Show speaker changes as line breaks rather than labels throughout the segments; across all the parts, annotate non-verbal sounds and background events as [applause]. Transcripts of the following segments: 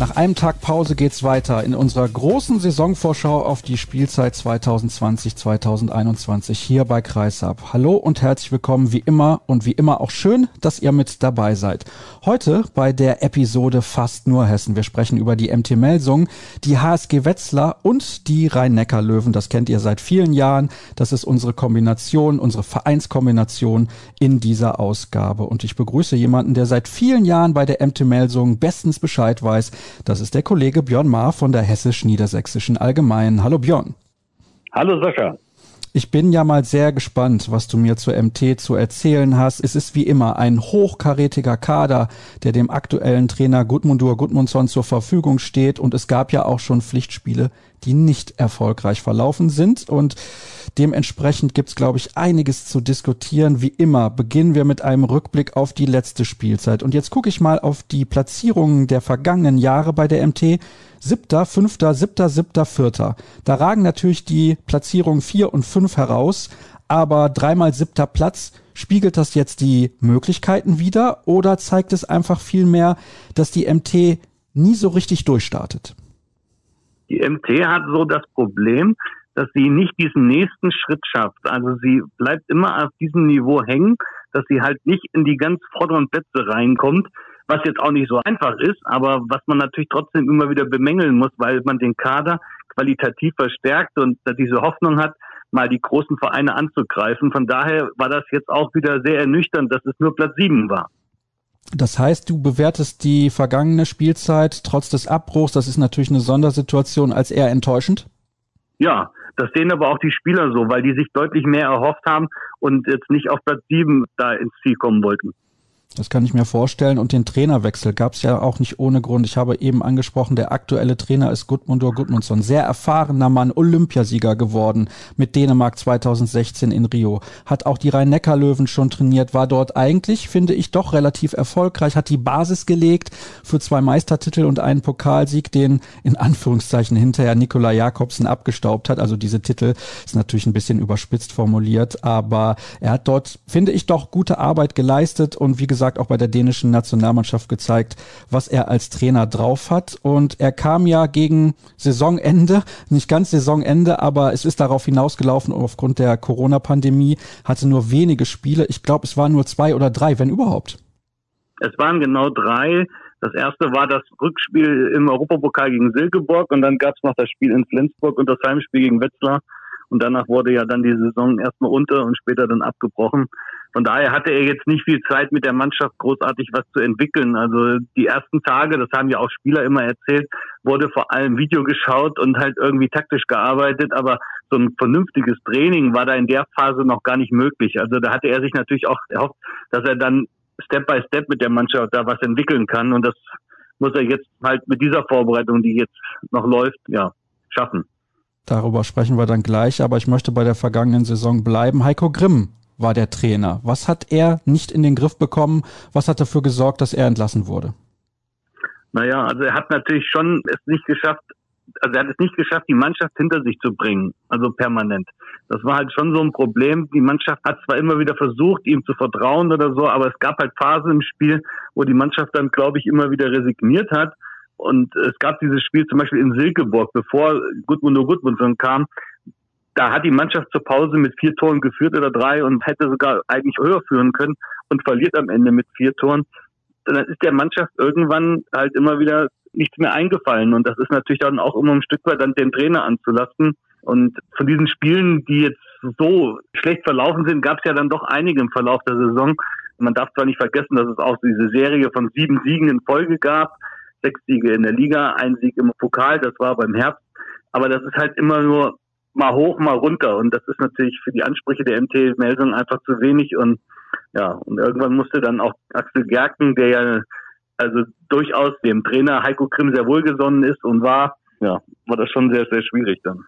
Nach einem Tag Pause geht's weiter in unserer großen Saisonvorschau auf die Spielzeit 2020-2021 hier bei Kreisab. Hallo und herzlich willkommen wie immer und wie immer auch schön, dass ihr mit dabei seid. Heute bei der Episode Fast nur Hessen. Wir sprechen über die MT Melsung, die HSG Wetzlar und die Rhein-Neckar-Löwen. Das kennt ihr seit vielen Jahren. Das ist unsere Kombination, unsere Vereinskombination in dieser Ausgabe. Und ich begrüße jemanden, der seit vielen Jahren bei der MT Melsung bestens Bescheid weiß, das ist der Kollege Björn Maar von der Hessisch-Niedersächsischen Allgemeinen. Hallo Björn.
Hallo Sascha.
Ich bin ja mal sehr gespannt, was du mir zur MT zu erzählen hast. Es ist wie immer ein hochkarätiger Kader, der dem aktuellen Trainer Gudmundur Gudmundsson zur Verfügung steht. Und es gab ja auch schon Pflichtspiele, die nicht erfolgreich verlaufen sind. Und dementsprechend gibt's, glaube ich, einiges zu diskutieren. Wie immer beginnen wir mit einem Rückblick auf die letzte Spielzeit. Und jetzt gucke ich mal auf die Platzierungen der vergangenen Jahre bei der MT. Siebter, fünfter, siebter, siebter, vierter. Da ragen natürlich die Platzierungen vier und fünf heraus, aber dreimal siebter Platz, spiegelt das jetzt die Möglichkeiten wieder oder zeigt es einfach viel mehr, dass die MT nie so richtig durchstartet?
Die MT hat so das Problem, dass sie nicht diesen nächsten Schritt schafft. Also sie bleibt immer auf diesem Niveau hängen, dass sie halt nicht in die ganz vorderen Plätze reinkommt, was jetzt auch nicht so einfach ist, aber was man natürlich trotzdem immer wieder bemängeln muss, weil man den Kader qualitativ verstärkt und diese Hoffnung hat, mal die großen Vereine anzugreifen. Von daher war das jetzt auch wieder sehr ernüchternd, dass es nur Platz sieben war.
Das heißt, du bewertest die vergangene Spielzeit trotz des Abbruchs, das ist natürlich eine Sondersituation, als eher enttäuschend?
Ja, das sehen aber auch die Spieler so, weil die sich deutlich mehr erhofft haben und jetzt nicht auf Platz sieben da ins Ziel kommen wollten.
Das kann ich mir vorstellen. Und den Trainerwechsel gab es ja auch nicht ohne Grund. Ich habe eben angesprochen, der aktuelle Trainer ist Gudmundur Gudmundsson. Sehr erfahrener Mann, Olympiasieger geworden mit Dänemark 2016 in Rio. Hat auch die Rhein-Neckar-Löwen schon trainiert, war dort eigentlich, finde ich, doch relativ erfolgreich, hat die Basis gelegt für zwei Meistertitel und einen Pokalsieg, den in Anführungszeichen hinterher Nikola Jakobsen abgestaubt hat. Also diese Titel ist natürlich ein bisschen überspitzt formuliert, aber er hat dort, finde ich, doch gute Arbeit geleistet und wie gesagt, gesagt, auch bei der dänischen Nationalmannschaft gezeigt, was er als Trainer drauf hat. Und er kam ja gegen Saisonende, nicht ganz Saisonende, aber es ist darauf hinausgelaufen aufgrund der Corona-Pandemie, hatte nur wenige Spiele. Ich glaube, es waren nur zwei oder drei, wenn überhaupt.
Es waren genau drei. Das erste war das Rückspiel im Europapokal gegen Silkeborg und dann gab es noch das Spiel in Flensburg und das Heimspiel gegen Wetzlar. Und danach wurde ja dann die Saison erstmal unter und später dann abgebrochen. Von daher hatte er jetzt nicht viel Zeit mit der Mannschaft großartig was zu entwickeln. Also die ersten Tage, das haben ja auch Spieler immer erzählt, wurde vor allem Video geschaut und halt irgendwie taktisch gearbeitet, aber so ein vernünftiges Training war da in der Phase noch gar nicht möglich. Also da hatte er sich natürlich auch erhofft, dass er dann Step by Step mit der Mannschaft da was entwickeln kann und das muss er jetzt halt mit dieser Vorbereitung, die jetzt noch läuft, ja, schaffen.
Darüber sprechen wir dann gleich, aber ich möchte bei der vergangenen Saison bleiben. Heiko Grimm war der Trainer. Was hat er nicht in den Griff bekommen? Was hat dafür gesorgt, dass er entlassen wurde?
Naja, also er hat natürlich schon es nicht geschafft, also er hat es nicht geschafft, die Mannschaft hinter sich zu bringen, also permanent. Das war halt schon so ein Problem. Die Mannschaft hat zwar immer wieder versucht, ihm zu vertrauen oder so, aber es gab halt Phasen im Spiel, wo die Mannschaft dann, glaube ich, immer wieder resigniert hat. Und es gab dieses Spiel zum Beispiel in Silkeborg, bevor Gudmundur Gudmundsson kam, da hat die Mannschaft zur Pause mit vier Toren geführt oder drei und hätte sogar eigentlich höher führen können und verliert am Ende mit vier Toren. Dann ist der Mannschaft irgendwann halt immer wieder nichts mehr eingefallen. Und das ist natürlich dann auch immer ein Stück weit dann den Trainer anzulasten. Und von diesen Spielen, die jetzt so schlecht verlaufen sind, gab es ja dann doch einige im Verlauf der Saison. Man darf zwar nicht vergessen, dass es auch diese Serie von sieben Siegen in Folge gab. Sechs Siege in der Liga, ein Sieg im Pokal, das war beim Herbst. Aber das ist halt immer nur mal hoch, mal runter. Und das ist natürlich für die Ansprüche der MT-Meldung einfach zu wenig. Und ja, und irgendwann musste dann auch Axel Gerken, der ja also durchaus dem Trainer Heiko Grimm sehr wohlgesonnen ist und war, ja, war das schon sehr, sehr schwierig dann.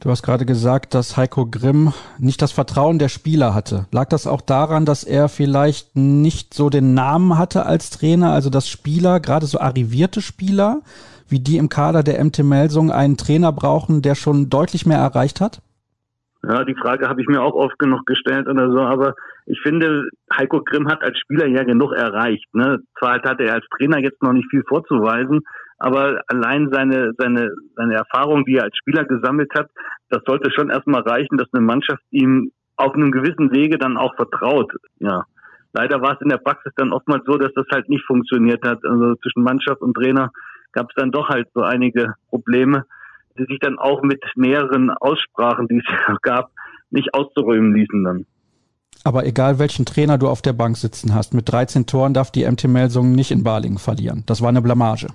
Du hast gerade gesagt, dass Heiko Grimm nicht das Vertrauen der Spieler hatte. Lag das auch daran, dass er vielleicht nicht so den Namen hatte als Trainer, also dass Spieler, gerade so arrivierte Spieler, wie die im Kader der MT Melsung, einen Trainer brauchen, der schon deutlich mehr erreicht hat?
Ja, die Frage habe ich mir auch oft genug gestellt oder so, aber ich finde, Heiko Grimm hat als Spieler ja genug erreicht. Ne? Zwar hat er als Trainer jetzt noch nicht viel vorzuweisen, aber allein seine, seine, seine Erfahrung, die er als Spieler gesammelt hat, das sollte schon erstmal reichen, dass eine Mannschaft ihm auf einem gewissen Wege dann auch vertraut. Ja. Leider war es in der Praxis dann oftmals so, dass das halt nicht funktioniert hat. Also zwischen Mannschaft und Trainer gab es dann doch halt so einige Probleme die sich dann auch mit mehreren Aussprachen, die es [laughs] gab, nicht auszuräumen ließen dann.
Aber egal welchen Trainer du auf der Bank sitzen hast, mit 13 Toren darf die MT Melsungen nicht in Balingen verlieren. Das war eine Blamage.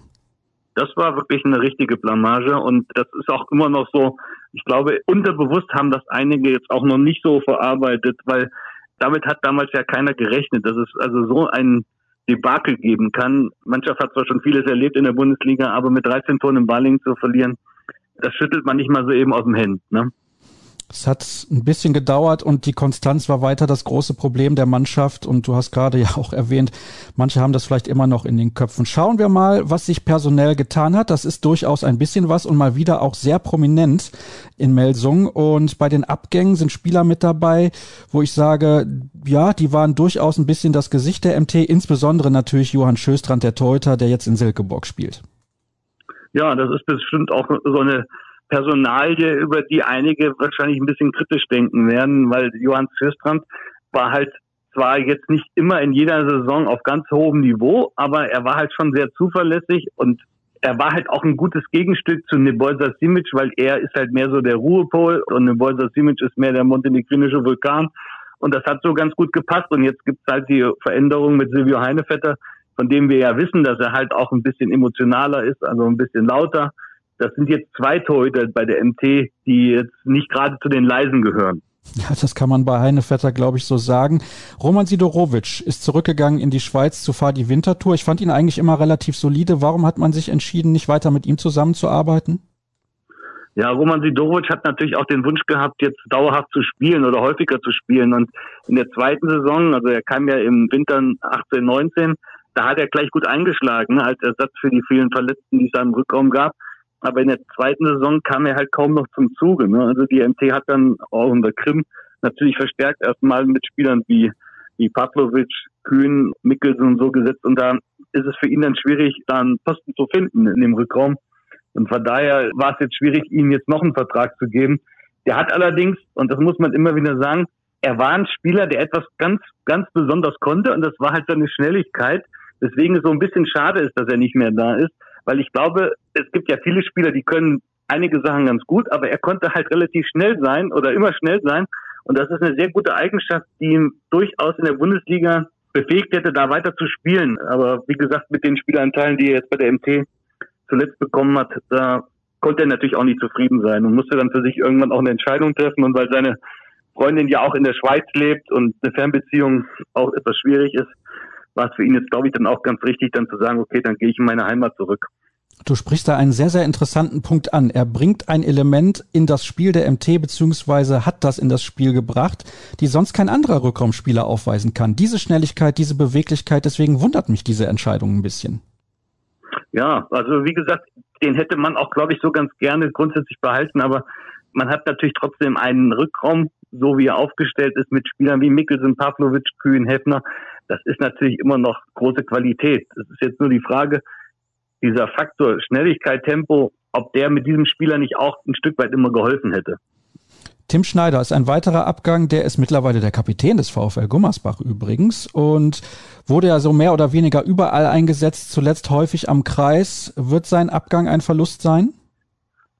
Das war wirklich eine richtige Blamage und das ist auch immer noch so, ich glaube, unterbewusst haben das einige jetzt auch noch nicht so verarbeitet, weil damit hat damals ja keiner gerechnet, dass es also so ein Debakel geben kann. Mannschaft hat zwar schon vieles erlebt in der Bundesliga, aber mit 13 Toren in Balingen zu verlieren, das schüttelt man nicht mal so eben aus dem Händen. Ne?
Es hat ein bisschen gedauert und die Konstanz war weiter das große Problem der Mannschaft. Und du hast gerade [laughs] ja auch erwähnt, manche haben das vielleicht immer noch in den Köpfen. Schauen wir mal, was sich personell getan hat. Das ist durchaus ein bisschen was und mal wieder auch sehr prominent in Melsung. Und bei den Abgängen sind Spieler mit dabei, wo ich sage, ja, die waren durchaus ein bisschen das Gesicht der MT, insbesondere natürlich Johann Schöstrand, der Torhüter, der jetzt in Silkeborg spielt.
Ja, das ist bestimmt auch so eine Personalie, über die einige wahrscheinlich ein bisschen kritisch denken werden, weil Johann Fürstrand war halt zwar jetzt nicht immer in jeder Saison auf ganz hohem Niveau, aber er war halt schon sehr zuverlässig und er war halt auch ein gutes Gegenstück zu Nebojsa Simic, weil er ist halt mehr so der Ruhepol und Nebojsa Simic ist mehr der montenegrinische Vulkan. Und das hat so ganz gut gepasst. Und jetzt gibt's halt die Veränderung mit Silvio Heinevetter, von dem wir ja wissen, dass er halt auch ein bisschen emotionaler ist, also ein bisschen lauter. Das sind jetzt zwei Torhüter bei der MT, die jetzt nicht gerade zu den Leisen gehören.
Ja, das kann man bei Heinevetter, glaube ich, so sagen. Roman Sidorowitsch ist zurückgegangen in die Schweiz zu Fadi Wintertour. Ich fand ihn eigentlich immer relativ solide. Warum hat man sich entschieden, nicht weiter mit ihm zusammenzuarbeiten?
Ja, Roman Sidorowitsch hat natürlich auch den Wunsch gehabt, jetzt dauerhaft zu spielen oder häufiger zu spielen. Und in der zweiten Saison, also er kam ja im Winter 18, 19, da hat er gleich gut eingeschlagen als Ersatz für die vielen Verletzten, die es da im Rückraum gab. Aber in der zweiten Saison kam er halt kaum noch zum Zuge. Ne? Also die MT hat dann auch unter Krim natürlich verstärkt erstmal mit Spielern wie, wie Pavlovic, Kühn, Mikkelsen und so gesetzt. Und da ist es für ihn dann schwierig, da einen Posten zu finden in dem Rückraum. Und von daher war es jetzt schwierig, ihm jetzt noch einen Vertrag zu geben. Der hat allerdings, und das muss man immer wieder sagen, er war ein Spieler, der etwas ganz, ganz besonders konnte und das war halt seine Schnelligkeit. Deswegen es so ein bisschen schade ist, dass er nicht mehr da ist, weil ich glaube, es gibt ja viele Spieler, die können einige Sachen ganz gut, aber er konnte halt relativ schnell sein oder immer schnell sein. Und das ist eine sehr gute Eigenschaft, die ihm durchaus in der Bundesliga befähigt hätte, da weiter zu spielen. Aber wie gesagt, mit den Spielanteilen, die er jetzt bei der MT zuletzt bekommen hat, da konnte er natürlich auch nicht zufrieden sein und musste dann für sich irgendwann auch eine Entscheidung treffen. Und weil seine Freundin ja auch in der Schweiz lebt und eine Fernbeziehung auch etwas schwierig ist, war es für ihn jetzt, glaube ich, dann auch ganz richtig, dann zu sagen, okay, dann gehe ich in meine Heimat zurück.
Du sprichst da einen sehr, sehr interessanten Punkt an. Er bringt ein Element in das Spiel der MT, beziehungsweise hat das in das Spiel gebracht, die sonst kein anderer Rückraumspieler aufweisen kann. Diese Schnelligkeit, diese Beweglichkeit, deswegen wundert mich diese Entscheidung ein bisschen.
Ja, also wie gesagt, den hätte man auch, glaube ich, so ganz gerne grundsätzlich behalten, aber man hat natürlich trotzdem einen Rückraum, so wie er aufgestellt ist, mit Spielern wie Mikkelsen, Pavlovic, Kühn, Hefner, das ist natürlich immer noch große Qualität. Es ist jetzt nur die Frage, dieser Faktor Schnelligkeit, Tempo, ob der mit diesem Spieler nicht auch ein Stück weit immer geholfen hätte.
Tim Schneider ist ein weiterer Abgang, der ist mittlerweile der Kapitän des VfL Gummersbach übrigens und wurde ja so mehr oder weniger überall eingesetzt, zuletzt häufig am Kreis. Wird sein Abgang ein Verlust sein?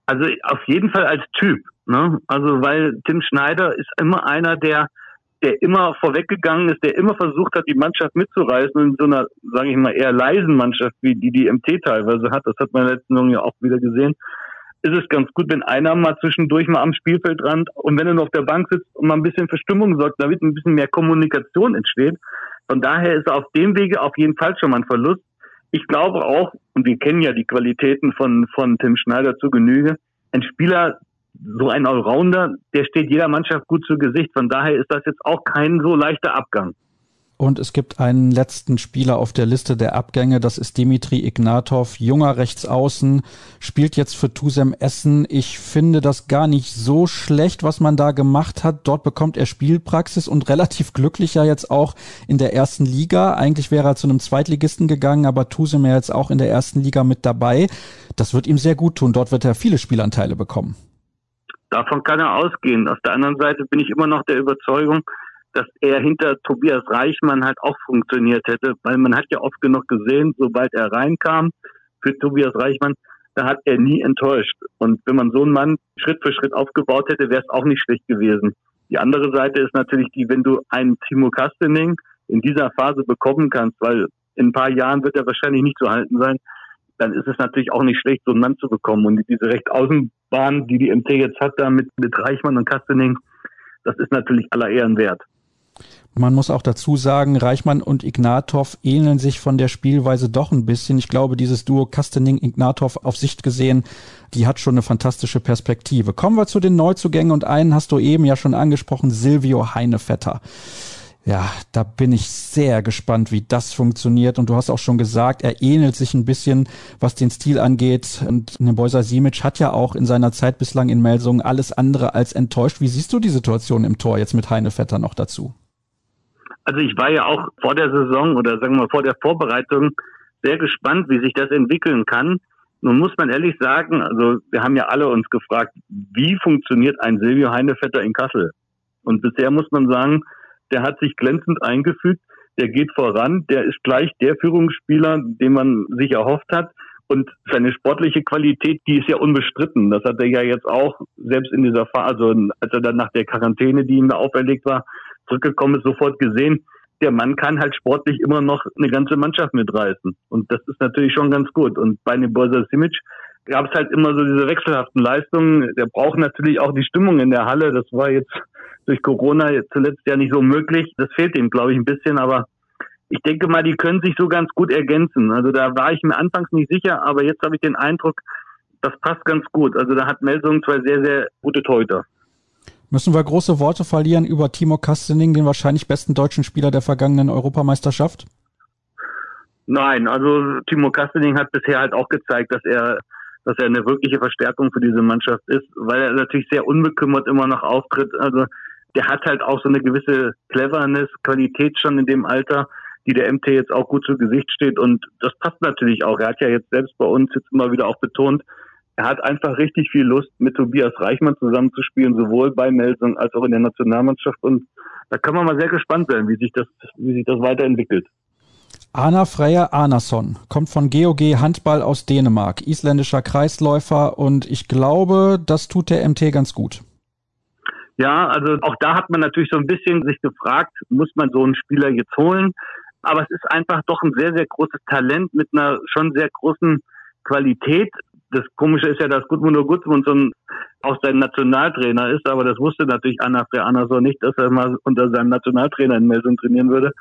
Also auf jeden Fall als Typ. Ne? Also weil Tim Schneider ist immer einer, der der immer vorweggegangen ist, der immer versucht hat, die Mannschaft mitzureißen in so einer, sage ich mal, eher leisen Mannschaft, wie die die MT teilweise hat. Das hat man in der letzten Saison ja auch wieder gesehen. Ist es ganz gut, wenn einer mal zwischendurch mal am Spielfeldrand und wenn er noch auf der Bank sitzt und mal ein bisschen für Stimmung sorgt, damit ein bisschen mehr Kommunikation entsteht. Von daher ist er auf dem Wege auf jeden Fall schon mal ein Verlust. Ich glaube auch, und wir kennen ja die Qualitäten von, von Tim Schneider zu Genüge, ein Spieler, so ein Allrounder, der steht jeder Mannschaft gut zu Gesicht. Von daher ist das jetzt auch kein so leichter Abgang.
Und es gibt einen letzten Spieler auf der Liste der Abgänge, das ist Dimitri Ignatov, junger Rechtsaußen, spielt jetzt für Tusem Essen. Ich finde das gar nicht so schlecht, was man da gemacht hat. Dort bekommt er Spielpraxis und relativ glücklich ja jetzt auch in der ersten Liga. Eigentlich wäre er zu einem Zweitligisten gegangen, aber Tusem ja jetzt auch in der ersten Liga mit dabei. Das wird ihm sehr gut tun. Dort wird er viele Spielanteile bekommen.
Davon kann er ausgehen. Auf der anderen Seite bin ich immer noch der Überzeugung, dass er hinter Tobias Reichmann halt auch funktioniert hätte, weil man hat ja oft genug gesehen, sobald er reinkam für Tobias Reichmann, da hat er nie enttäuscht. Und wenn man so einen Mann Schritt für Schritt aufgebaut hätte, wäre es auch nicht schlecht gewesen. Die andere Seite ist natürlich die, wenn du einen Timo Kastening in dieser Phase bekommen kannst, weil in ein paar Jahren wird er wahrscheinlich nicht zu halten sein, dann ist es natürlich auch nicht schlecht, so einen Mann zu bekommen. Und diese Rechtaußenbahn, die die MT jetzt hat, da mit, mit Reichmann und Kastening, das ist natürlich aller Ehren wert.
Man muss auch dazu sagen, Reichmann und Ignatov ähneln sich von der Spielweise doch ein bisschen. Ich glaube, dieses Duo Kastening-Ignatov auf Sicht gesehen, die hat schon eine fantastische Perspektive. Kommen wir zu den Neuzugängen und einen hast du eben ja schon angesprochen, Silvio Heinevetter. Ja, da bin ich sehr gespannt, wie das funktioniert. Und du hast auch schon gesagt, er ähnelt sich ein bisschen, was den Stil angeht. Und Nebojsa Simic hat ja auch in seiner Zeit bislang in Melsungen alles andere als enttäuscht. Wie siehst du die Situation im Tor jetzt mit Heinevetter noch dazu?
Also ich war ja auch vor der Saison oder sagen wir mal vor der Vorbereitung sehr gespannt, wie sich das entwickeln kann. Nun muss man ehrlich sagen, also wir haben ja alle uns gefragt, wie funktioniert ein Silvio Heinevetter in Kassel? Und bisher muss man sagen, der hat sich glänzend eingefügt, der geht voran, der ist gleich der Führungsspieler, den man sich erhofft hat. Und seine sportliche Qualität, die ist ja unbestritten. Das hat er ja jetzt auch selbst in dieser Phase, also als er dann nach der Quarantäne, die ihm da auferlegt war, zurückgekommen ist, sofort gesehen, der Mann kann halt sportlich immer noch eine ganze Mannschaft mitreißen. Und das ist natürlich schon ganz gut. Und bei dem Borsa Simic gab es halt immer so diese wechselhaften Leistungen. Der braucht natürlich auch die Stimmung in der Halle. Das war jetzt durch Corona zuletzt ja nicht so möglich. Das fehlt ihm, glaube ich, ein bisschen. Aber ich denke mal, die können sich so ganz gut ergänzen. Also da war ich mir anfangs nicht sicher, aber jetzt habe ich den Eindruck, das passt ganz gut. Also da hat Melsung zwei sehr, sehr gute Torhüter.
Müssen wir große Worte verlieren über Timo Kastening, den wahrscheinlich besten deutschen Spieler der vergangenen Europameisterschaft?
Nein, also Timo Kastening hat bisher halt auch gezeigt, dass er, dass er eine wirkliche Verstärkung für diese Mannschaft ist, weil er natürlich sehr unbekümmert immer noch auftritt. Also der hat halt auch so eine gewisse Cleverness, Qualität schon in dem Alter, die der MT jetzt auch gut zu Gesicht steht und das passt natürlich auch. Er hat ja jetzt selbst bei uns jetzt immer wieder auch betont, er hat einfach richtig viel Lust, mit Tobias Reichmann zusammenzuspielen, sowohl bei Melsung als auch in der Nationalmannschaft. Und da kann man mal sehr gespannt sein, wie sich das, wie sich das weiterentwickelt.
Anna Freya Arnason kommt von GOG Handball aus Dänemark, isländischer Kreisläufer und ich glaube, das tut der MT ganz gut.
Ja, also auch da hat man natürlich so ein bisschen sich gefragt, muss man so einen Spieler jetzt holen? Aber es ist einfach doch ein sehr, sehr großes Talent mit einer schon sehr großen Qualität das Komische ist ja, dass Gudmundur Gudmundsson auch sein Nationaltrainer ist, aber das wusste natürlich Anna Anna so nicht, dass er mal unter seinem Nationaltrainer in Melsung trainieren würde.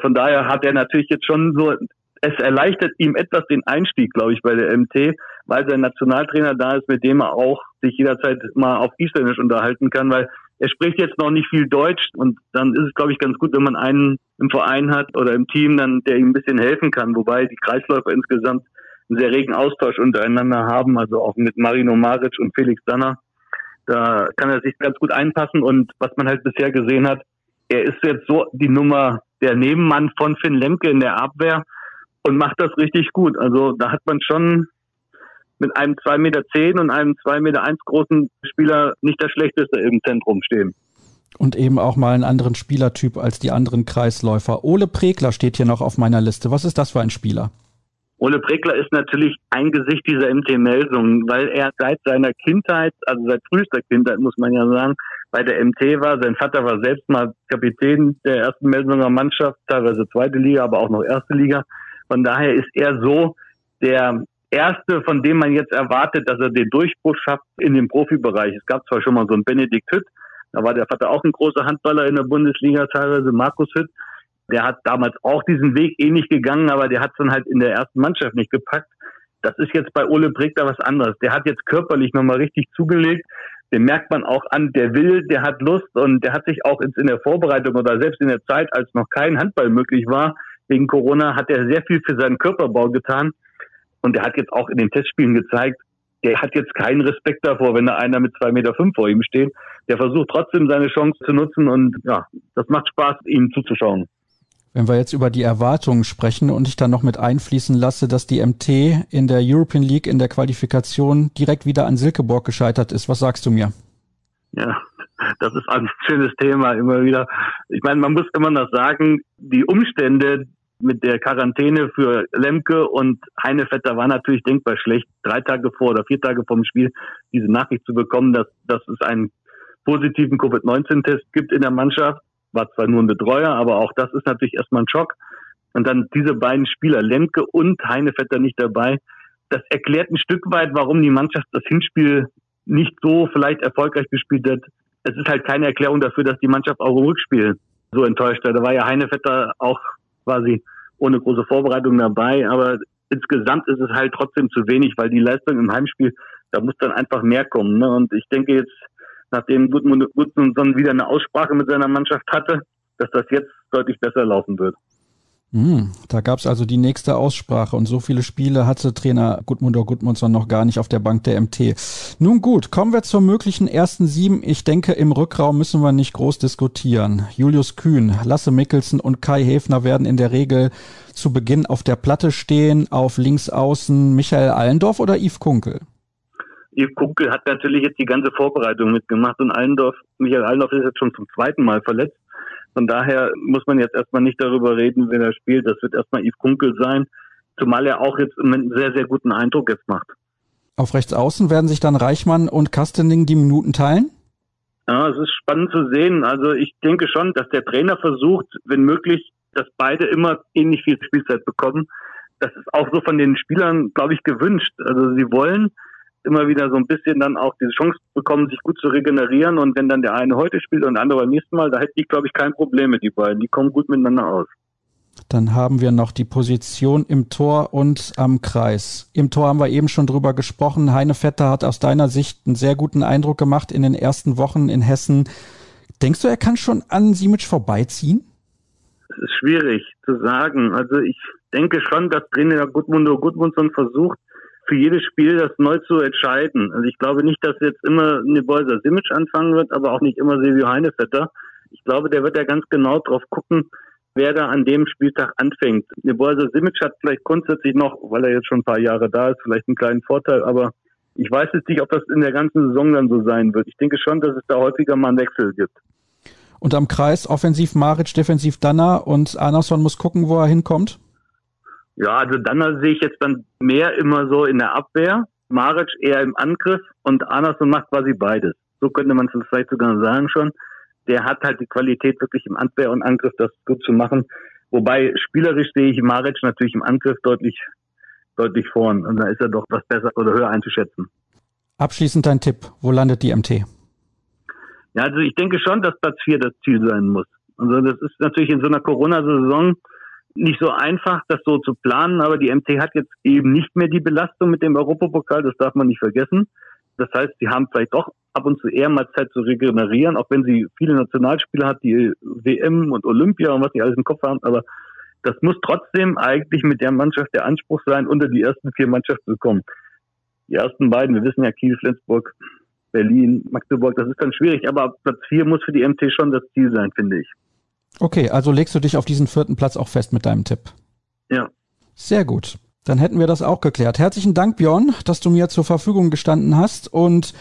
Von daher hat er natürlich jetzt schon so, es erleichtert ihm etwas den Einstieg, glaube ich, bei der MT, weil sein Nationaltrainer da ist, mit dem er auch sich jederzeit mal auf Isländisch unterhalten kann, weil er spricht jetzt noch nicht viel Deutsch und dann ist es, glaube ich, ganz gut, wenn man einen im Verein hat oder im Team dann, der ihm ein bisschen helfen kann, wobei die Kreisläufer insgesamt einen sehr regen Austausch untereinander haben, also auch mit Marino Maric und Felix Danner. Da kann er sich ganz gut einpassen und was man halt bisher gesehen hat, er ist jetzt so die Nummer, der Nebenmann von Finn Lemke in der Abwehr und macht das richtig gut. Also da hat man schon mit einem 2,10 Meter zehn und einem 2,1 Meter eins großen Spieler nicht das Schlechteste im Zentrum stehen.
Und eben auch mal einen anderen Spielertyp als die anderen Kreisläufer. Ole Pregler steht hier noch auf meiner Liste. Was ist das für ein Spieler?
Ole Pregler ist natürlich ein Gesicht dieser MT-Melsung, weil er seit seiner Kindheit, also seit frühester Kindheit muss man ja sagen, bei der MT war. Sein Vater war selbst mal Kapitän der ersten Melsunger Mannschaft, teilweise zweite Liga, aber auch noch erste Liga. Von daher ist er so der erste, von dem man jetzt erwartet, dass er den Durchbruch schafft in dem Profibereich. Es gab zwar schon mal so einen Benedikt Hütt, da war der Vater auch ein großer Handballer in der Bundesliga, teilweise Markus Hütt. Der hat damals auch diesen Weg ähnlich gegangen, aber der hat es dann halt in der ersten Mannschaft nicht gepackt. Das ist jetzt bei Ole Brick da was anderes. Der hat jetzt körperlich nochmal richtig zugelegt. den merkt man auch an, der will, der hat Lust und der hat sich auch in der Vorbereitung oder selbst in der Zeit, als noch kein Handball möglich war, wegen Corona, hat er sehr viel für seinen Körperbau getan. Und er hat jetzt auch in den Testspielen gezeigt, der hat jetzt keinen Respekt davor, wenn da einer mit zwei Meter fünf vor ihm steht. Der versucht trotzdem seine Chance zu nutzen und ja, das macht Spaß, ihm zuzuschauen.
Wenn wir jetzt über die Erwartungen sprechen und ich dann noch mit einfließen lasse, dass die MT in der European League in der Qualifikation direkt wieder an Silkeborg gescheitert ist, was sagst du mir?
Ja, das ist ein schönes Thema immer wieder. Ich meine, man muss immer noch sagen, die Umstände mit der Quarantäne für Lemke und Heinevetter war natürlich denkbar schlecht. Drei Tage vor oder vier Tage vor dem Spiel diese Nachricht zu bekommen, dass, dass es einen positiven Covid-19-Test gibt in der Mannschaft war zwar nur ein Betreuer, aber auch das ist natürlich erstmal ein Schock. Und dann diese beiden Spieler, Lemke und Heinevetter nicht dabei. Das erklärt ein Stück weit, warum die Mannschaft das Hinspiel nicht so vielleicht erfolgreich gespielt hat. Es ist halt keine Erklärung dafür, dass die Mannschaft auch im Rückspiel so enttäuscht war. Da war ja Heinevetter auch quasi ohne große Vorbereitung dabei, aber insgesamt ist es halt trotzdem zu wenig, weil die Leistung im Heimspiel, da muss dann einfach mehr kommen. Ne? Und ich denke jetzt, nachdem Gudmundsson wieder eine Aussprache mit seiner Mannschaft hatte, dass das jetzt deutlich besser laufen wird.
Hm, da gab es also die nächste Aussprache und so viele Spiele hatte Trainer Gudmundur Gudmundsson noch gar nicht auf der Bank der MT. Nun gut, kommen wir zur möglichen ersten sieben. Ich denke, im Rückraum müssen wir nicht groß diskutieren. Julius Kühn, Lasse Mikkelsen und Kai Häfner werden in der Regel zu Beginn auf der Platte stehen. Auf links außen Michael Allendorf oder Yves Kunkel?
Yves Kunkel hat natürlich jetzt die ganze Vorbereitung mitgemacht und Allendorf, Michael Allendorf ist jetzt schon zum zweiten Mal verletzt. Von daher muss man jetzt erstmal nicht darüber reden, wer da spielt. Das wird erstmal Yves Kunkel sein, zumal er auch jetzt einen sehr, sehr guten Eindruck jetzt macht.
Auf rechts außen werden sich dann Reichmann und Kastening die Minuten teilen?
Ja, es ist spannend zu sehen. Also ich denke schon, dass der Trainer versucht, wenn möglich, dass beide immer ähnlich viel Spielzeit bekommen. Das ist auch so von den Spielern, glaube ich, gewünscht. Also sie wollen, immer wieder so ein bisschen dann auch diese Chance bekommen, sich gut zu regenerieren. Und wenn dann der eine heute spielt und der andere beim nächsten Mal, da hätte ich, glaube ich, kein Problem mit die beiden. Die kommen gut miteinander aus.
Dann haben wir noch die Position im Tor und am Kreis. Im Tor haben wir eben schon drüber gesprochen. Heine Vetter hat aus deiner Sicht einen sehr guten Eindruck gemacht in den ersten Wochen in Hessen. Denkst du, er kann schon an Simic vorbeiziehen?
Es ist schwierig zu sagen. Also ich denke schon, dass Trainer Gudmundo Gudmundsson versucht, für jedes Spiel das neu zu entscheiden. Also ich glaube nicht, dass jetzt immer Nebeuser Simic anfangen wird, aber auch nicht immer Silvio Heinevetter. Ich glaube, der wird ja ganz genau drauf gucken, wer da an dem Spieltag anfängt. Nebeuser Simic hat vielleicht grundsätzlich noch, weil er jetzt schon ein paar Jahre da ist, vielleicht einen kleinen Vorteil, aber ich weiß jetzt nicht, ob das in der ganzen Saison dann so sein wird. Ich denke schon, dass es da häufiger mal einen Wechsel gibt.
Und am Kreis offensiv Maric, defensiv Danner und Arnason muss gucken, wo er hinkommt?
Ja, also dann sehe ich jetzt dann mehr immer so in der Abwehr, Maric eher im Angriff und Anderson macht quasi beides. So könnte man es vielleicht sogar sagen schon. Der hat halt die Qualität wirklich im Abwehr und Angriff das gut zu machen. Wobei spielerisch sehe ich Maric natürlich im Angriff deutlich, deutlich vorn. Und da ist er doch was besser oder höher einzuschätzen.
Abschließend dein Tipp. Wo landet die MT?
Ja, also ich denke schon, dass Platz 4 das Ziel sein muss. Also das ist natürlich in so einer Corona-Saison nicht so einfach, das so zu planen, aber die MT hat jetzt eben nicht mehr die Belastung mit dem Europapokal, das darf man nicht vergessen. Das heißt, sie haben vielleicht doch ab und zu eher mal Zeit zu regenerieren, auch wenn sie viele Nationalspieler hat, die WM und Olympia und was die alles im Kopf haben, aber das muss trotzdem eigentlich mit der Mannschaft der Anspruch sein, unter die ersten vier Mannschaften zu kommen. Die ersten beiden, wir wissen ja Kiel, Flensburg, Berlin, Magdeburg, das ist dann schwierig, aber Platz vier muss für die MT schon das Ziel sein, finde ich.
Okay, also legst du dich auf diesen vierten Platz auch fest mit deinem Tipp.
Ja.
Sehr gut. Dann hätten wir das auch geklärt. Herzlichen Dank, Björn, dass du mir zur Verfügung gestanden hast. Und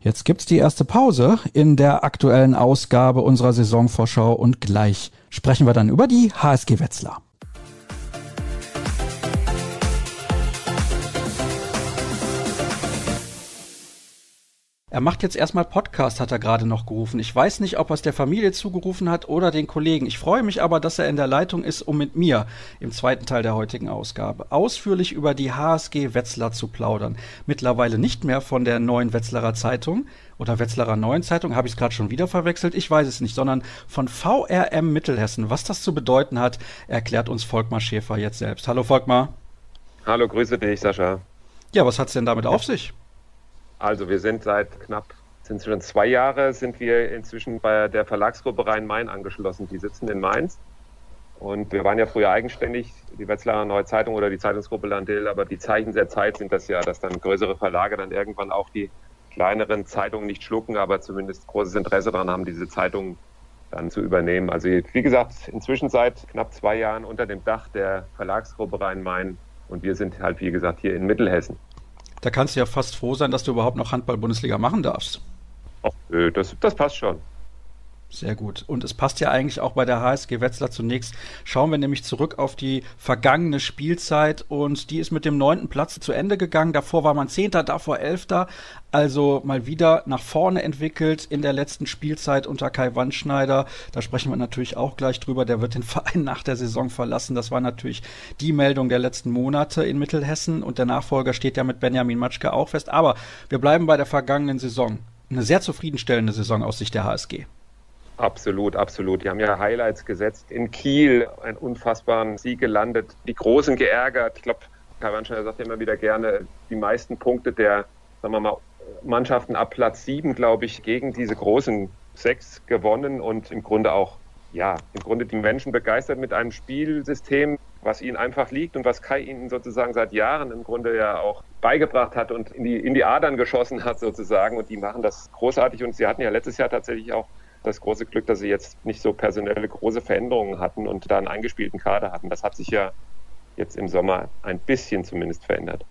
jetzt gibt's die erste Pause in der aktuellen Ausgabe unserer Saisonvorschau und gleich sprechen wir dann über die HSG Wetzlar. Er macht jetzt erstmal Podcast, hat er gerade noch gerufen. Ich weiß nicht, ob er es der Familie zugerufen hat oder den Kollegen. Ich freue mich aber, dass er in der Leitung ist, um mit mir im zweiten Teil der heutigen Ausgabe ausführlich über die HSG Wetzlar zu plaudern. Mittlerweile nicht mehr von der neuen Wetzlarer Zeitung oder Wetzlarer Neuen Zeitung, habe ich es gerade schon wieder verwechselt, ich weiß es nicht, sondern von VRM Mittelhessen. Was das zu bedeuten hat, erklärt uns Volkmar Schäfer jetzt selbst. Hallo Volkmar.
Hallo, grüße dich, Sascha.
Ja, was hat es denn damit auf sich?
Also wir sind seit knapp sind schon zwei Jahre, sind wir inzwischen bei der Verlagsgruppe Rhein-Main angeschlossen. Die sitzen in Mainz. Und wir waren ja früher eigenständig, die Wetzlarer Neue Zeitung oder die Zeitungsgruppe Landil, aber die Zeichen der Zeit sind das ja, dass dann größere Verlage dann irgendwann auch die kleineren Zeitungen nicht schlucken, aber zumindest großes Interesse daran haben, diese Zeitungen dann zu übernehmen. Also wie gesagt, inzwischen seit knapp zwei Jahren unter dem Dach der Verlagsgruppe Rhein-Main und wir sind halt, wie gesagt, hier in Mittelhessen.
Da kannst du ja fast froh sein, dass du überhaupt noch Handball-Bundesliga machen darfst.
Ach, das, das passt schon.
Sehr gut. Und es passt ja eigentlich auch bei der HSG Wetzlar zunächst. Schauen wir nämlich zurück auf die vergangene Spielzeit und die ist mit dem neunten Platz zu Ende gegangen. Davor war man Zehnter, davor Elfter. Also mal wieder nach vorne entwickelt in der letzten Spielzeit unter Kai Wandschneider. Da sprechen wir natürlich auch gleich drüber. Der wird den [laughs] Verein nach der Saison verlassen. Das war natürlich die Meldung der letzten Monate in Mittelhessen und der Nachfolger steht ja mit Benjamin Matschke auch fest. Aber wir bleiben bei der vergangenen Saison. Eine sehr zufriedenstellende Saison aus Sicht der HSG.
Absolut, absolut. Die haben ja Highlights gesetzt. In Kiel einen unfassbaren Sieg gelandet. Die Großen geärgert. Ich glaube, Kai Wandschneider sagt ja immer wieder gerne, die meisten Punkte der, sagen wir mal, Mannschaften ab Platz sieben, glaube ich, gegen diese großen sechs gewonnen und im Grunde auch, ja, im Grunde die Menschen begeistert mit einem Spielsystem, was ihnen einfach liegt und was Kai ihnen sozusagen seit Jahren im Grunde ja auch beigebracht hat und in die, in die Adern geschossen hat sozusagen. Und die machen das großartig und sie hatten ja letztes Jahr tatsächlich auch das große Glück, dass sie jetzt nicht so personelle große Veränderungen hatten und da einen eingespielten Kader hatten. Das hat sich ja jetzt im Sommer ein bisschen zumindest verändert.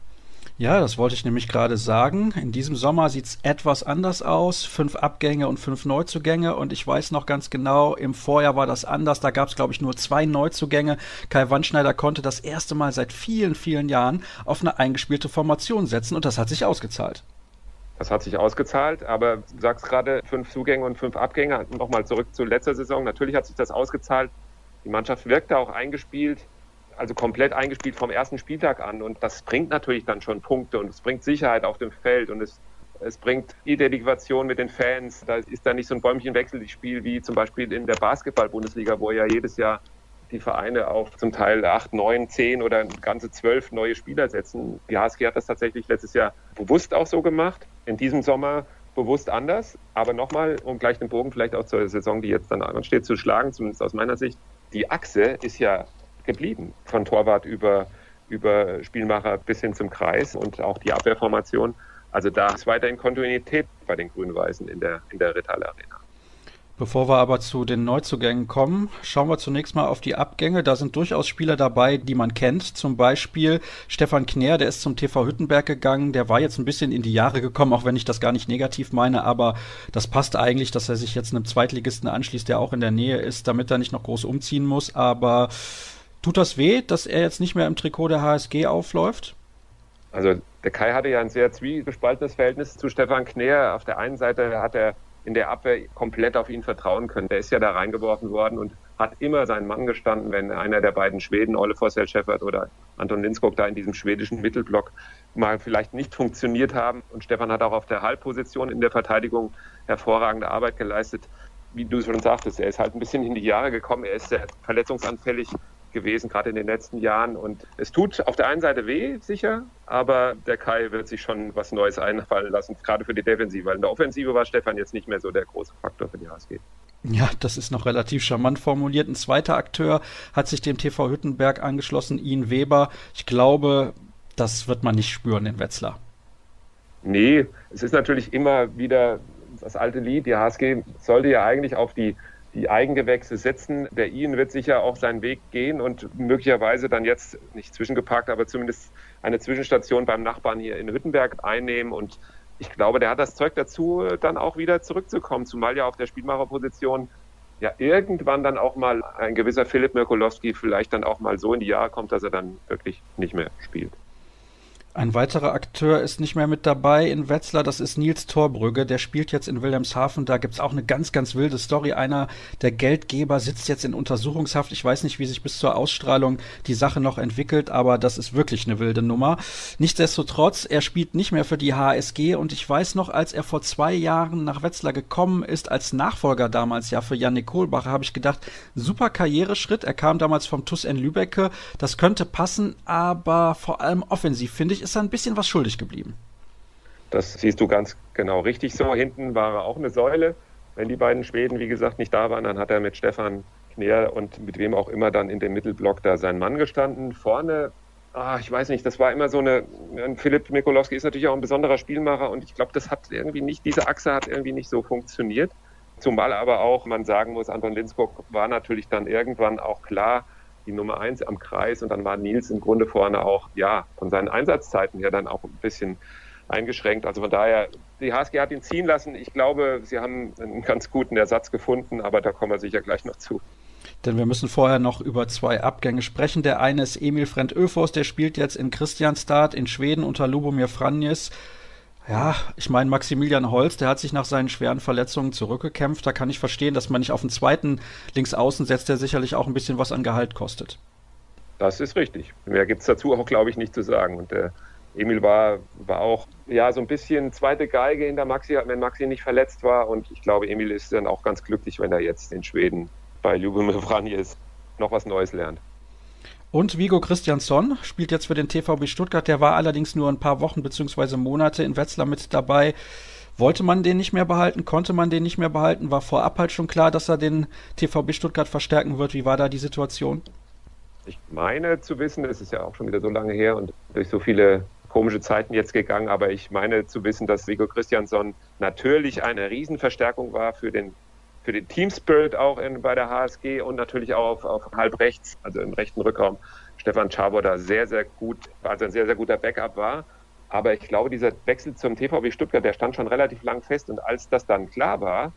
Ja, das wollte ich nämlich gerade sagen. In diesem Sommer sieht es etwas anders aus. Fünf Abgänge und fünf Neuzugänge. Und ich weiß noch ganz genau, im Vorjahr war das anders. Da gab es, glaube ich, nur zwei Neuzugänge. Kai Wandschneider konnte das erste Mal seit vielen, vielen Jahren auf eine eingespielte Formation setzen. Und das hat sich ausgezahlt.
Das hat sich ausgezahlt, aber du sagst gerade fünf Zugänge und fünf Abgänge. Nochmal zurück zu letzter Saison. Natürlich hat sich das ausgezahlt. Die Mannschaft wirkte auch eingespielt, also komplett eingespielt vom ersten Spieltag an. Und das bringt natürlich dann schon Punkte und es bringt Sicherheit auf dem Feld und es, es bringt Identifikation mit den Fans. Da ist da nicht so ein Bäumchenwechselspiel wie zum Beispiel in der Basketball-Bundesliga, wo ja jedes Jahr die Vereine auf zum Teil acht, neun, zehn oder ganze zwölf neue Spieler setzen. Die HSG hat das tatsächlich letztes Jahr bewusst auch so gemacht. In diesem Sommer bewusst anders. Aber nochmal, um gleich den Bogen vielleicht auch zur Saison, die jetzt dann ansteht, zu schlagen, zumindest aus meiner Sicht. Die Achse ist ja geblieben. Von Torwart über, über Spielmacher bis hin zum Kreis und auch die Abwehrformation. Also da ist weiterhin Kontinuität bei den Grün-Weißen in der, in der Ritthalle Arena.
Bevor wir aber zu den Neuzugängen kommen, schauen wir zunächst mal auf die Abgänge. Da sind durchaus Spieler dabei, die man kennt. Zum Beispiel Stefan Knär, der ist zum TV Hüttenberg gegangen. Der war jetzt ein bisschen in die Jahre gekommen, auch wenn ich das gar nicht negativ meine. Aber das passt eigentlich, dass er sich jetzt einem Zweitligisten anschließt, der auch in der Nähe ist, damit er nicht noch groß umziehen muss. Aber tut das weh, dass er jetzt nicht mehr im Trikot der HSG aufläuft?
Also der Kai hatte ja ein sehr zwiegespaltenes Verhältnis zu Stefan Knär. Auf der einen Seite hat er in der Abwehr komplett auf ihn vertrauen können. Der ist ja da reingeworfen worden und hat immer seinen Mann gestanden, wenn einer der beiden Schweden, Ole Forsell Scheffert oder Anton Lindskog, da in diesem schwedischen Mittelblock mal vielleicht nicht funktioniert haben. Und Stefan hat auch auf der Halbposition in der Verteidigung hervorragende Arbeit geleistet. Wie du schon sagtest, er ist halt ein bisschen in die Jahre gekommen. Er ist sehr verletzungsanfällig gewesen, gerade in den letzten Jahren. Und es tut auf der einen Seite weh, sicher, aber der Kai wird sich schon was Neues einfallen lassen, gerade für die Defensive. Weil in der Offensive war Stefan jetzt nicht mehr so der große Faktor für die HSG.
Ja, das ist noch relativ charmant formuliert. Ein zweiter Akteur hat sich dem TV Hüttenberg angeschlossen, Ian Weber. Ich glaube, das wird man nicht spüren in Wetzlar.
Nee, es ist natürlich immer wieder das alte Lied. Die HSG sollte ja eigentlich auf die die Eigengewächse setzen. Der Ian wird sicher auch seinen Weg gehen und möglicherweise dann jetzt nicht zwischengeparkt, aber zumindest eine Zwischenstation beim Nachbarn hier in Hüttenberg einnehmen. Und ich glaube, der hat das Zeug dazu, dann auch wieder zurückzukommen, zumal ja auf der Spielmacherposition ja irgendwann dann auch mal ein gewisser Philipp Mirkolowski vielleicht dann auch mal so in die Jahre kommt, dass er dann wirklich nicht mehr spielt.
Ein weiterer Akteur ist nicht mehr mit dabei. In Wetzlar, das ist Nils Torbrügge, der spielt jetzt in Wilhelmshaven, da gibt's auch eine ganz, ganz wilde Story. Einer der Geldgeber sitzt jetzt in Untersuchungshaft, ich weiß nicht, wie sich bis zur Ausstrahlung die Sache noch entwickelt, aber das ist wirklich eine wilde Nummer. Nichtsdestotrotz, er spielt nicht mehr für die HSG und ich weiß noch, als er vor zwei Jahren nach Wetzlar gekommen ist, als Nachfolger damals ja für Janik Kohlbacher, habe ich gedacht, super Karriereschritt, er kam damals vom TUS N Lübecke, das könnte passen, aber vor allem offensiv, finde ich, ist er ein bisschen was schuldig geblieben.
Das siehst du ganz genau richtig so. Hinten war er auch eine Säule. Wenn die beiden Schweden, wie gesagt, nicht da waren, dann hat er mit Stefan Kneer und mit wem auch immer dann in dem Mittelblock da sein Mann gestanden. Vorne, ah, ich weiß nicht, das war immer so eine, Philipp Mikolowski ist natürlich auch ein besonderer Spielmacher und ich glaube, das hat irgendwie nicht, diese Achse hat irgendwie nicht so funktioniert. Zumal aber auch, man sagen muss, Anton Linskog war natürlich dann irgendwann auch klar, die Nummer eins am Kreis und dann war Nils im Grunde vorne auch, ja, von seinen Einsatzzeiten her dann auch ein bisschen eingeschränkt. Also von daher, die HSG hat ihn ziehen lassen. Ich glaube, sie haben einen ganz guten Ersatz gefunden, aber da kommen wir sicher gleich noch zu.
Denn wir müssen vorher noch über zwei Abgänge sprechen. Der eine ist Emil Frent Öfos, der spielt jetzt in Christianstad in Schweden unter Lubomir Franjes. Ja, ich meine, Maximilian Holz, der hat sich nach seinen schweren Verletzungen zurückgekämpft. Da kann ich verstehen, dass man nicht auf den zweiten Linksaußen setzt, der sicherlich auch ein bisschen was an Gehalt kostet.
Das ist richtig. Mehr gibt es dazu auch, glaube ich, nicht zu sagen. Und der Emil war, war auch ja so ein bisschen zweite Geige in der Maxi, wenn Maxi nicht verletzt war. Und ich glaube, Emil ist dann auch ganz glücklich, wenn er jetzt in Schweden bei Ljubomir Vranjes [laughs] noch was Neues lernt.
Und Vigo Christiansson spielt jetzt für den TVB Stuttgart. Der war allerdings nur ein paar Wochen bzw. Monate in Wetzlar mit dabei. Wollte man den nicht mehr behalten? Konnte man den nicht mehr behalten? War vorab halt schon klar, dass er den TVB Stuttgart verstärken wird. Wie war da die Situation?
Ich meine zu wissen, es ist ja auch schon wieder so lange her und durch so viele komische Zeiten jetzt gegangen, aber ich meine zu wissen, dass Vigo Christiansson natürlich eine Riesenverstärkung war für den für den Team Spirit auch in, bei der HSG und natürlich auch auf, auf halb rechts, also im rechten Rückraum, Stefan Czabor da sehr, sehr gut, also ein sehr, sehr guter Backup war. Aber ich glaube, dieser Wechsel zum TVB Stuttgart, der stand schon relativ lang fest. Und als das dann klar war,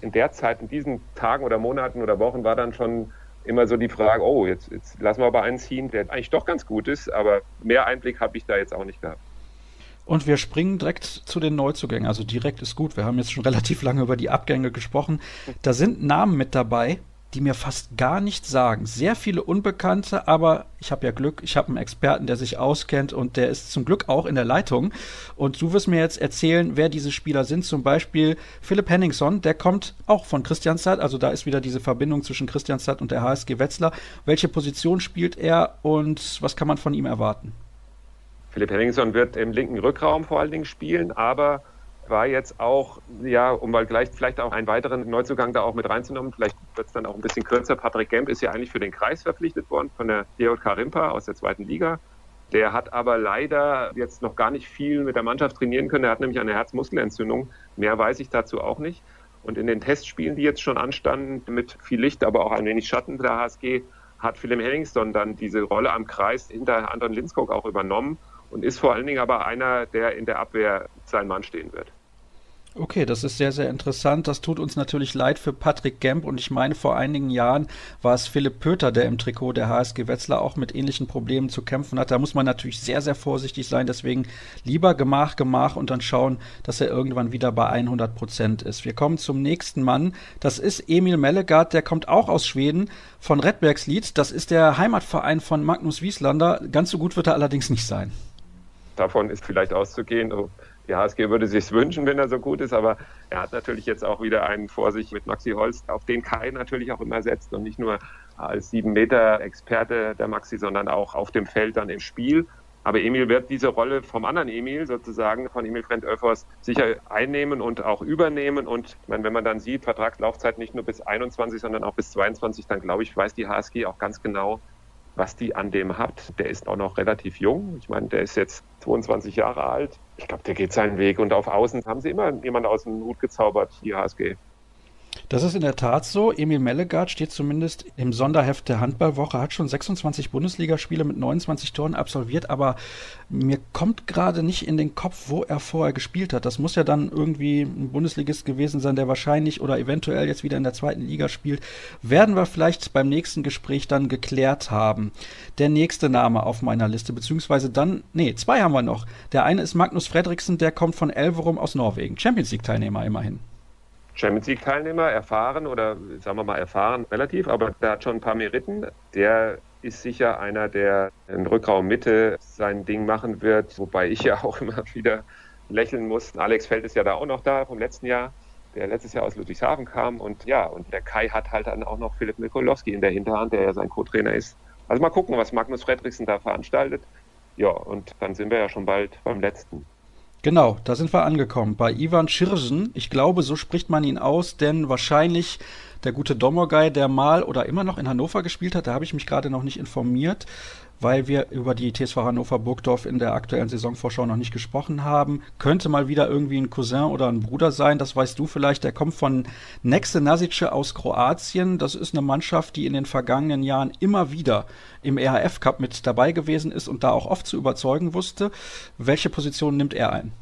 in der Zeit, in diesen Tagen oder Monaten oder Wochen, war dann schon immer so die Frage, oh, jetzt, jetzt lassen wir aber einen ziehen, der eigentlich doch ganz gut ist. Aber mehr Einblick habe ich da jetzt auch nicht gehabt.
Und wir springen direkt zu den Neuzugängen. Also direkt ist gut. Wir haben jetzt schon [laughs] relativ lange über die Abgänge gesprochen. Da sind Namen mit dabei, die mir fast gar nichts sagen. Sehr viele Unbekannte, aber ich habe ja Glück, ich habe einen Experten, der sich auskennt und der ist zum Glück auch in der Leitung. Und du wirst mir jetzt erzählen, wer diese Spieler sind. Zum Beispiel Philipp Henningsson, der kommt auch von Christianstadt. Also da ist wieder diese Verbindung zwischen Christianstadt und der HSG Wetzlar. Welche Position spielt er und was kann man von ihm erwarten?
Philipp Henningsson wird im linken Rückraum vor allen Dingen spielen, aber war jetzt auch, ja, um mal gleich vielleicht auch einen weiteren Neuzugang da auch mit reinzunehmen, vielleicht wird es dann auch ein bisschen kürzer. Patrick Gemp ist ja eigentlich für den Kreis verpflichtet worden von der DJK Rimpa aus der zweiten Liga. Der hat aber leider jetzt noch gar nicht viel mit der Mannschaft trainieren können. Er hat nämlich eine Herzmuskelentzündung. Mehr weiß ich dazu auch nicht. Und in den Testspielen, die jetzt schon anstanden, mit viel Licht, aber auch ein wenig Schatten der HSG, hat Philipp Henningsson dann diese Rolle am Kreis hinter Anton Linskog auch übernommen und ist vor allen Dingen aber einer, der in der Abwehr sein Mann stehen wird.
Okay, das ist sehr, sehr interessant. Das tut uns natürlich leid für Patrick Gemp und ich meine, vor einigen Jahren war es Philipp Pöter, der im Trikot der HSG Wetzlar auch mit ähnlichen Problemen zu kämpfen hat. Da muss man natürlich sehr, sehr vorsichtig sein. Deswegen lieber Gemach, Gemach und dann schauen, dass er irgendwann wieder bei 100 Prozent ist. Wir kommen zum nächsten Mann. Das ist Emil Mellegard, der kommt auch aus Schweden von Redbergslied. Das ist der Heimatverein von Magnus Wieslander. Ganz so gut wird er allerdings nicht sein
davon ist vielleicht auszugehen. Oh, die HSG würde sich wünschen, wenn er so gut ist, aber er hat natürlich jetzt auch wieder einen vor sich mit Maxi Holst, auf den Kai natürlich auch immer setzt und nicht nur als sieben Meter Experte der Maxi, sondern auch auf dem Feld dann im Spiel. Aber Emil wird diese Rolle vom anderen Emil sozusagen, von Emil Frent Öffers, sicher einnehmen und auch übernehmen. Und meine, wenn man dann sieht, Vertragslaufzeit nicht nur bis 21, sondern auch bis 22, dann glaube ich, weiß die HSG auch ganz genau, was die an dem hat. Der ist auch noch relativ jung. Ich meine, der ist jetzt 22 Jahre alt. Ich glaube, der geht seinen Weg. Und auf Außen haben sie immer jemanden aus dem Hut gezaubert, die HSG.
Das ist in der Tat so. Emil Mellegard steht zumindest im Sonderheft der Handballwoche, hat schon 26 Bundesligaspiele mit 29 Toren absolviert, aber mir kommt gerade nicht in den Kopf, wo er vorher gespielt hat. Das muss ja dann irgendwie ein Bundesligist gewesen sein, der wahrscheinlich oder eventuell jetzt wieder in der zweiten Liga spielt. Werden wir vielleicht beim nächsten Gespräch dann geklärt haben. Der nächste Name auf meiner Liste, beziehungsweise dann, nee, zwei haben wir noch. Der eine ist Magnus Fredriksen, der kommt von Elverum aus Norwegen. Champions League-Teilnehmer immerhin.
Champions League-Teilnehmer, erfahren oder sagen wir mal erfahren relativ, aber der hat schon ein paar Meriten. Der ist sicher einer, der in Rückraum Mitte sein Ding machen wird, wobei ich ja auch immer [laughs] wieder lächeln muss. Alex Feld ist ja da auch noch da vom letzten Jahr, der letztes Jahr aus Ludwigshafen kam und ja, und der Kai hat halt dann auch noch Philipp Mikolowski in der Hinterhand, der ja sein Co-Trainer ist. Also mal gucken, was Magnus Fredriksen da veranstaltet. Ja, und dann sind wir ja schon bald beim letzten.
Genau, da sind wir angekommen. Bei Ivan Schirsen, ich glaube, so spricht man ihn aus, denn wahrscheinlich der gute Domogay, der mal oder immer noch in Hannover gespielt hat, da habe ich mich gerade noch nicht informiert, weil wir über die TSV Hannover Burgdorf in der aktuellen Saisonvorschau noch nicht gesprochen haben. Könnte mal wieder irgendwie ein Cousin oder ein Bruder sein, das weißt du vielleicht. Der kommt von Nexe Nasice aus Kroatien. Das ist eine Mannschaft, die in den vergangenen Jahren immer wieder im EHF Cup mit dabei gewesen ist und da auch oft zu überzeugen wusste. Welche Position nimmt er ein?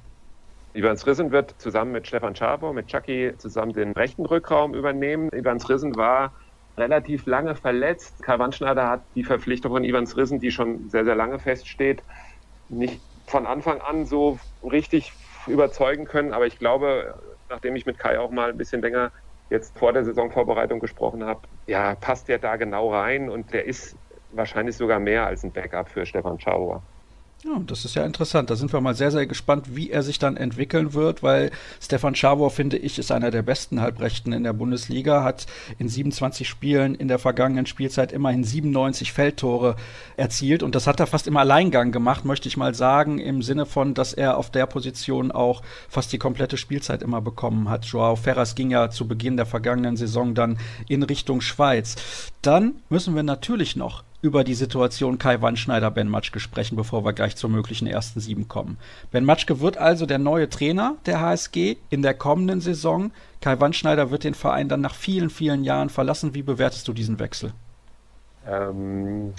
Ivans Rissen wird zusammen mit Stefan Schaber, mit Chucky zusammen den rechten Rückraum übernehmen. Ivans Rissen war relativ lange verletzt. Karl Wandschneider hat die Verpflichtung von Ivans Rissen, die schon sehr, sehr lange feststeht, nicht von Anfang an so richtig überzeugen können. Aber ich glaube, nachdem ich mit Kai auch mal ein bisschen länger jetzt vor der Saisonvorbereitung gesprochen habe, ja, passt der da genau rein und der ist wahrscheinlich sogar mehr als ein Backup für Stefan Schauer.
Ja, das ist ja interessant. Da sind wir mal sehr, sehr gespannt, wie er sich dann entwickeln wird, weil Stefan Schawor, finde ich, ist einer der besten Halbrechten in der Bundesliga, hat in 27 Spielen in der vergangenen Spielzeit immerhin 97 Feldtore erzielt und das hat er fast im Alleingang gemacht, möchte ich mal sagen, im Sinne von, dass er auf der Position auch fast die komplette Spielzeit immer bekommen hat. Joao Ferras ging ja zu Beginn der vergangenen Saison dann in Richtung Schweiz. Dann müssen wir natürlich noch über die Situation Kai Wandschneider, Ben Matschke sprechen, bevor wir gleich zur möglichen ersten sieben kommen. Ben Matschke wird also der neue Trainer der HSG in der kommenden Saison. Kai Wandschneider wird den Verein dann nach vielen, vielen Jahren verlassen. Wie bewertest du diesen Wechsel?
Ähm,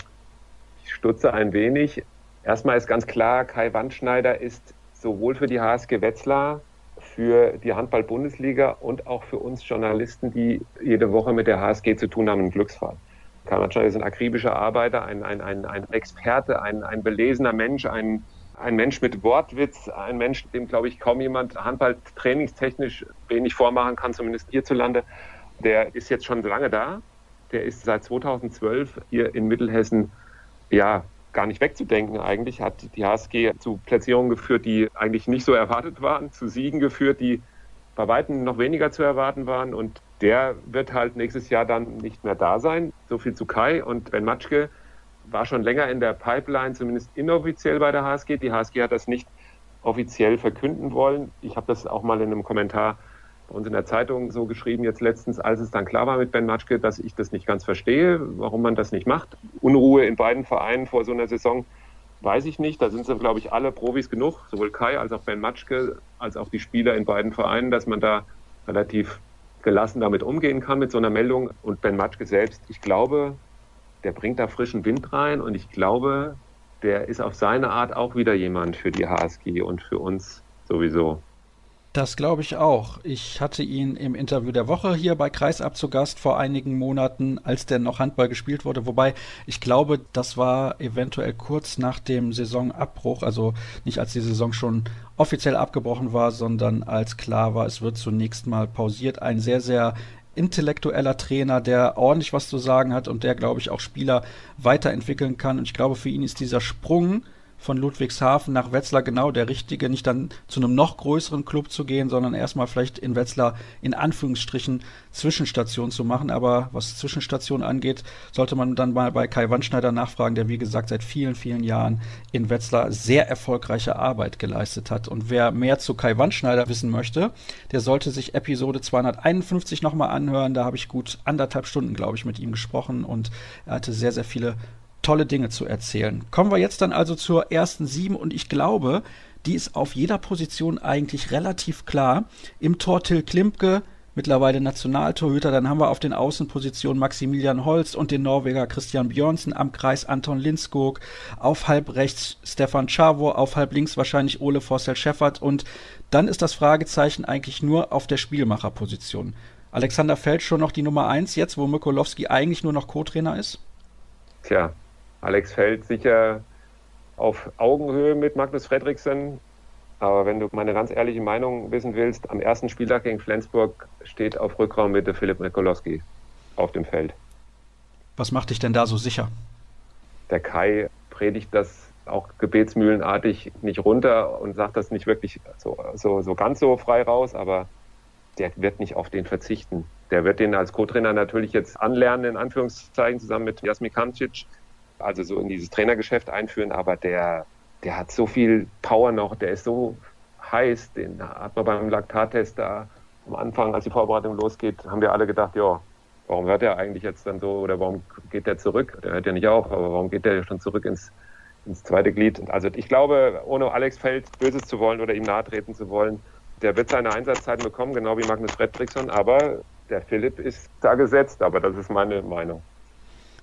ich stutze ein wenig. Erstmal ist ganz klar, Kai Wandschneider ist sowohl für die HSG Wetzlar, für die Handball-Bundesliga und auch für uns Journalisten, die jede Woche mit der HSG zu tun haben, ein Glücksfall. Schneider ist ein akribischer Arbeiter, ein, ein, ein, ein Experte, ein, ein belesener Mensch, ein, ein Mensch mit Wortwitz, ein Mensch, dem, glaube ich, kaum jemand Handball trainingstechnisch wenig vormachen kann, zumindest hierzulande. Der ist jetzt schon lange da. Der ist seit 2012 hier in Mittelhessen, ja, gar nicht wegzudenken eigentlich, hat die HSG zu Platzierungen geführt, die eigentlich nicht so erwartet waren, zu Siegen geführt, die bei Weitem noch weniger zu erwarten waren. Und der wird halt nächstes Jahr dann nicht mehr da sein. So viel zu Kai. Und Ben Matschke war schon länger in der Pipeline, zumindest inoffiziell bei der HSG. Die HSG hat das nicht offiziell verkünden wollen. Ich habe das auch mal in einem Kommentar bei uns in der Zeitung so geschrieben, jetzt letztens, als es dann klar war mit Ben Matschke, dass ich das nicht ganz verstehe, warum man das nicht macht. Unruhe in beiden Vereinen vor so einer Saison weiß ich nicht. Da sind sie, glaube ich, alle Profis genug, sowohl Kai als auch Ben Matschke, als auch die Spieler in beiden Vereinen, dass man da relativ gelassen damit umgehen kann mit so einer Meldung. Und Ben Matschke selbst, ich glaube, der bringt da frischen Wind rein und ich glaube, der ist auf seine Art auch wieder jemand für die HSG und für uns sowieso.
Das glaube ich auch. Ich hatte ihn im Interview der Woche hier bei Kreisab zu Gast vor einigen Monaten, als der noch Handball gespielt wurde. Wobei ich glaube, das war eventuell kurz nach dem Saisonabbruch, also nicht als die Saison schon offiziell abgebrochen war, sondern als klar war, es wird zunächst mal pausiert. Ein sehr, sehr intellektueller Trainer, der ordentlich was zu sagen hat und der, glaube ich, auch Spieler weiterentwickeln kann. Und ich glaube, für ihn ist dieser Sprung von Ludwigshafen nach Wetzlar genau der richtige, nicht dann zu einem noch größeren Club zu gehen, sondern erstmal vielleicht in Wetzlar in Anführungsstrichen Zwischenstation zu machen. Aber was Zwischenstation angeht, sollte man dann mal bei Kai Wandschneider nachfragen, der wie gesagt seit vielen, vielen Jahren in Wetzlar sehr erfolgreiche Arbeit geleistet hat. Und wer mehr zu Kai Wandschneider wissen möchte, der sollte sich Episode 251 nochmal anhören. Da habe ich gut anderthalb Stunden, glaube ich, mit ihm gesprochen und er hatte sehr, sehr viele tolle Dinge zu erzählen. Kommen wir jetzt dann also zur ersten sieben und ich glaube, die ist auf jeder Position eigentlich relativ klar. Im Tor Till Klimke, mittlerweile Nationaltorhüter. Dann haben wir auf den Außenpositionen Maximilian Holz und den Norweger Christian Björnsen, am Kreis Anton Lindskog, auf halb rechts Stefan Chavo, auf halb links wahrscheinlich Ole Forssell Scheffert und dann ist das Fragezeichen eigentlich nur auf der Spielmacherposition. Alexander Feld schon noch die Nummer eins jetzt, wo Mikolowski eigentlich nur noch Co-Trainer ist?
Tja, Alex Feld sicher auf Augenhöhe mit Magnus Fredriksen. Aber wenn du meine ganz ehrliche Meinung wissen willst, am ersten Spieltag gegen Flensburg steht auf Rückraummitte Philipp Mikolowski auf dem Feld.
Was macht dich denn da so sicher?
Der Kai predigt das auch gebetsmühlenartig nicht runter und sagt das nicht wirklich so, so, so ganz so frei raus, aber der wird nicht auf den verzichten. Der wird den als Co-Trainer natürlich jetzt anlernen, in Anführungszeichen, zusammen mit Jasmin Kamcic also so in dieses Trainergeschäft einführen, aber der, der hat so viel Power noch, der ist so heiß. Den hat man beim Laktattest da am Anfang, als die Vorbereitung losgeht, haben wir alle gedacht, ja, warum hört er eigentlich jetzt dann so oder warum geht der zurück? Der hört ja nicht auf, aber warum geht der schon zurück ins, ins zweite Glied? Also ich glaube, ohne Alex Feld Böses zu wollen oder ihm nahe treten zu wollen, der wird seine Einsatzzeiten bekommen, genau wie Magnus Fredriksson, aber der Philipp ist da gesetzt, aber das ist meine Meinung.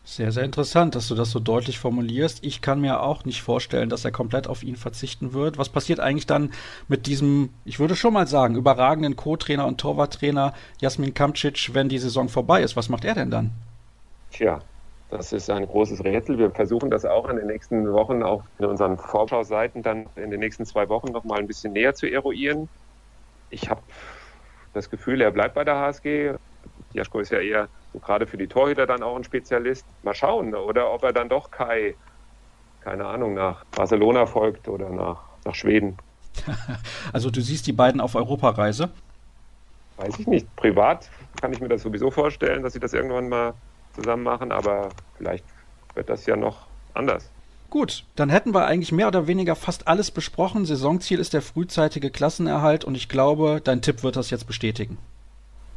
Sehr, sehr interessant, dass du das so deutlich formulierst. Ich kann mir auch nicht vorstellen, dass er komplett auf ihn verzichten wird. Was passiert eigentlich dann mit diesem, ich würde schon mal sagen, überragenden Co-Trainer und Torwarttrainer Jasmin Kamcic, wenn die Saison vorbei ist? Was macht er denn dann?
Tja, das ist ein großes Rätsel. Wir versuchen das auch in den nächsten Wochen auf unseren Vorschauseiten dann in den nächsten zwei Wochen noch mal ein bisschen näher zu eruieren. Ich habe das Gefühl, er bleibt bei der HSG. Jaschko ist ja eher so gerade für die Torhüter dann auch ein Spezialist. Mal schauen, oder ob er dann doch Kai, keine Ahnung, nach Barcelona folgt oder nach, nach Schweden. [laughs]
Also du siehst die beiden auf Europareise?
Weiß ich nicht. Privat kann ich mir das sowieso vorstellen, dass sie das irgendwann mal zusammen machen, aber vielleicht wird das ja noch anders.
Gut, dann hätten wir eigentlich mehr oder weniger fast alles besprochen. Saisonziel ist der frühzeitige Klassenerhalt und ich glaube, dein Tipp wird das jetzt bestätigen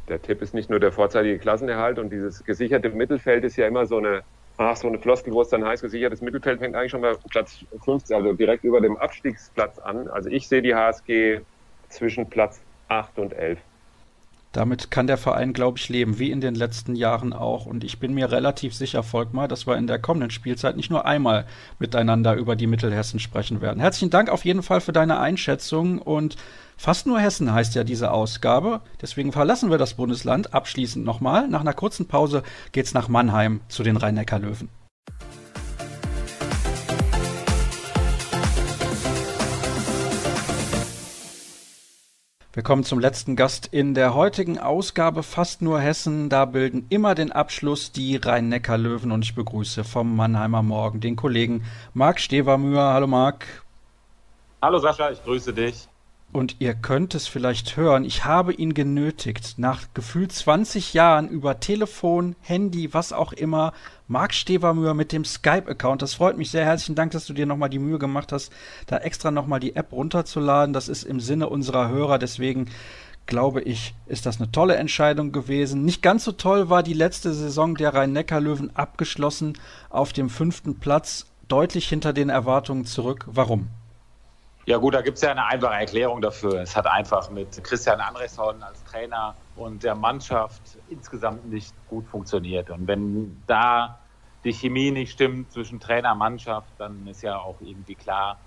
der Tipp ist nicht nur der vorzeitige Klassenerhalt und dieses gesicherte Mittelfeld ist ja immer so eine, ach, so eine Floskel, wo es dann heißt, gesichertes Mittelfeld fängt eigentlich schon bei Platz 15, also direkt über dem Abstiegsplatz an. Also ich sehe die HSG zwischen Platz 8 und 11.
Damit kann der Verein, glaube ich, leben, wie in den letzten Jahren auch. Und ich bin mir relativ sicher, Volkmar, dass wir in der kommenden Spielzeit nicht nur einmal miteinander über die Mittelhessen sprechen werden. Herzlichen Dank auf jeden Fall für deine Einschätzung und Fast nur Hessen heißt ja diese Ausgabe. Deswegen verlassen wir das Bundesland abschließend nochmal. Nach einer kurzen Pause geht's nach Mannheim zu den Rhein-Neckar-Löwen. Wir kommen zum letzten Gast in der heutigen Ausgabe Fast nur Hessen. Da bilden immer den Abschluss die Rhein-Neckar-Löwen und ich begrüße vom Mannheimer Morgen den Kollegen Marc Stevermüher. Hallo Marc.
Hallo Sascha, ich grüße dich.
Und ihr könnt es vielleicht hören, ich habe ihn genötigt, nach gefühlt 20 Jahren über Telefon, Handy, was auch immer, Marc Stevermüher mit dem Skype-Account. Das freut mich sehr. Herzlichen Dank, dass du dir nochmal die Mühe gemacht hast, da extra nochmal die App runterzuladen. Das ist im Sinne unserer Hörer. Deswegen glaube ich, ist das eine tolle Entscheidung gewesen. Nicht ganz so toll war die letzte Saison der Rhein-Neckar-Löwen abgeschlossen auf dem fünften Platz, deutlich hinter den Erwartungen zurück. Warum?
Ja gut, da gibt es ja eine einfache Erklärung dafür. Es hat einfach mit Christian Andresson als Trainer und der Mannschaft insgesamt nicht gut funktioniert. Und wenn da die Chemie nicht stimmt zwischen Trainer und Mannschaft, dann ist ja auch irgendwie klar,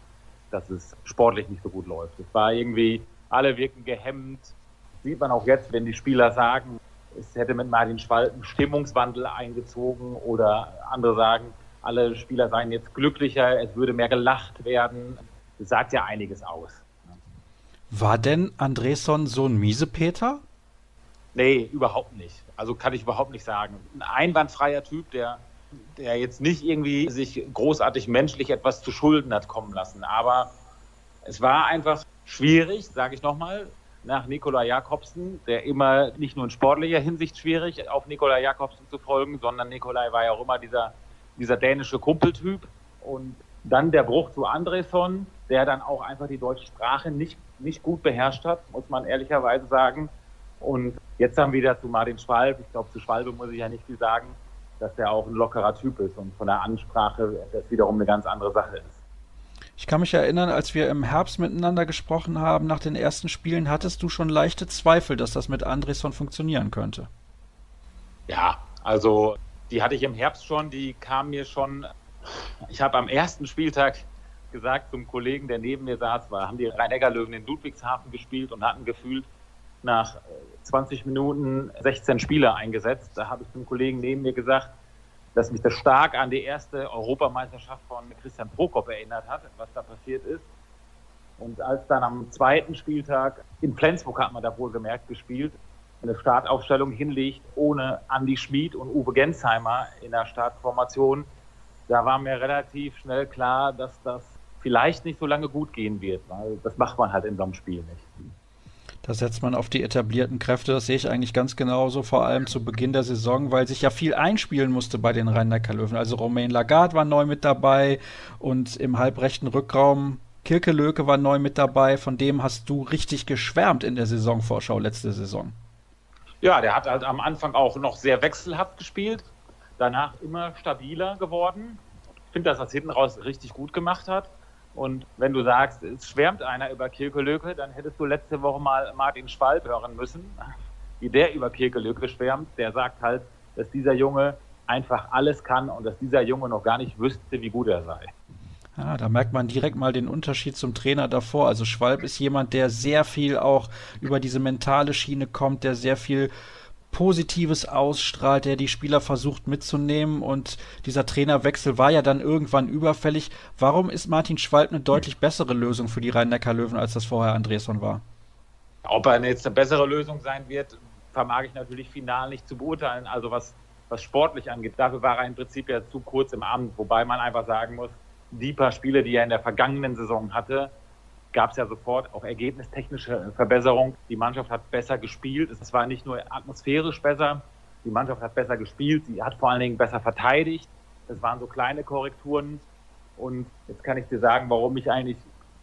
dass es sportlich nicht so gut läuft. Es war irgendwie, alle wirken gehemmt. Sieht man auch jetzt, wenn die Spieler sagen, es hätte mit Martin Schwalten Stimmungswandel eingezogen oder andere sagen, alle Spieler seien jetzt glücklicher, es würde mehr gelacht werden sagt ja einiges aus.
War denn Andresson so ein Miesepeter?
Nee, überhaupt nicht. Also kann ich überhaupt nicht sagen. Ein einwandfreier Typ, der, der jetzt nicht irgendwie sich großartig menschlich etwas zu Schulden hat kommen lassen. Aber es war einfach schwierig, sage ich nochmal, nach Nikola Jakobsen, der immer nicht nur in sportlicher Hinsicht schwierig auf Nikola Jakobsen zu folgen, sondern Nikolai war ja auch immer dieser, dieser dänische Kumpeltyp. Und dann der Bruch zu Andresson, der dann auch einfach die deutsche Sprache nicht, nicht gut beherrscht hat, muss man ehrlicherweise sagen. Und jetzt haben wir wieder zu Martin Schwalb. Ich glaube, zu Schwalbe muss ich ja nicht viel sagen, dass er auch ein lockerer Typ ist und von der Ansprache das wiederum eine ganz andere Sache ist.
Ich kann mich erinnern, als wir im Herbst miteinander gesprochen haben, nach den ersten Spielen, hattest du schon leichte Zweifel, dass das mit Andresson funktionieren könnte.
Ja, also die hatte ich im Herbst schon, die kam mir schon. Ich habe am ersten Spieltag gesagt zum Kollegen, der neben mir saß, war, haben die Rhein-Neckar-Löwen in Ludwigshafen gespielt und hatten gefühlt nach 20 äh, Minuten 16 Spieler eingesetzt. Da habe ich zum Kollegen neben mir gesagt, dass mich das stark an die erste Europameisterschaft von Christian Prokop erinnert hat, was da passiert ist. Und als dann am zweiten Spieltag in Flensburg hat man da wohlgemerkt gespielt, eine Startaufstellung hinlegt ohne Andy Schmid und Uwe Gensheimer in der Startformation, da war mir relativ schnell klar, dass das vielleicht nicht so lange gut gehen wird, weil das macht man halt in so einem Spiel nicht.
Da setzt man auf die etablierten Kräfte, das sehe ich eigentlich ganz genauso, vor allem zu Beginn der Saison, weil sich ja viel einspielen musste bei den Rhein-Neckar-Löwen. Also Romain Lagarde war neu mit dabei und im halbrechten Rückraum Kirke Löke war neu mit dabei, von dem hast du richtig geschwärmt in der Saisonvorschau letzte Saison.
Ja, der hat halt am Anfang auch noch sehr wechselhaft gespielt, danach immer stabiler geworden. Ich finde, dass er es hinten raus richtig gut gemacht hat. Und wenn du sagst, es schwärmt einer über Kirke Löke, dann hättest du letzte Woche mal Martin Schwalb hören müssen, [laughs] wie der über Kirke Löke schwärmt. Der sagt halt, dass dieser Junge einfach alles kann und dass dieser Junge noch gar nicht wüsste, wie gut er sei.
Ja, da merkt man direkt mal den Unterschied zum Trainer davor. Also Schwalb ist jemand, der sehr viel auch über diese mentale Schiene kommt, der sehr viel Positives ausstrahlt, der die Spieler versucht mitzunehmen und dieser Trainerwechsel war ja dann irgendwann überfällig. Warum ist Martin Schwalb eine deutlich bessere Lösung für die Rhein-Neckar-Löwen, als das vorher Andresson war?
Ob er jetzt eine bessere Lösung sein wird, vermag ich natürlich final nicht zu beurteilen. Also was, was sportlich angeht, dafür war er im Prinzip ja zu kurz im Amt, wobei man einfach sagen muss, die paar Spiele, die er in der vergangenen Saison hatte, gab es ja sofort auch ergebnistechnische Verbesserungen. Die Mannschaft hat besser gespielt. Es war nicht nur atmosphärisch besser, die Mannschaft hat besser gespielt, sie hat vor allen Dingen besser verteidigt. Es waren so kleine Korrekturen. Und jetzt kann ich dir sagen, warum ich eigentlich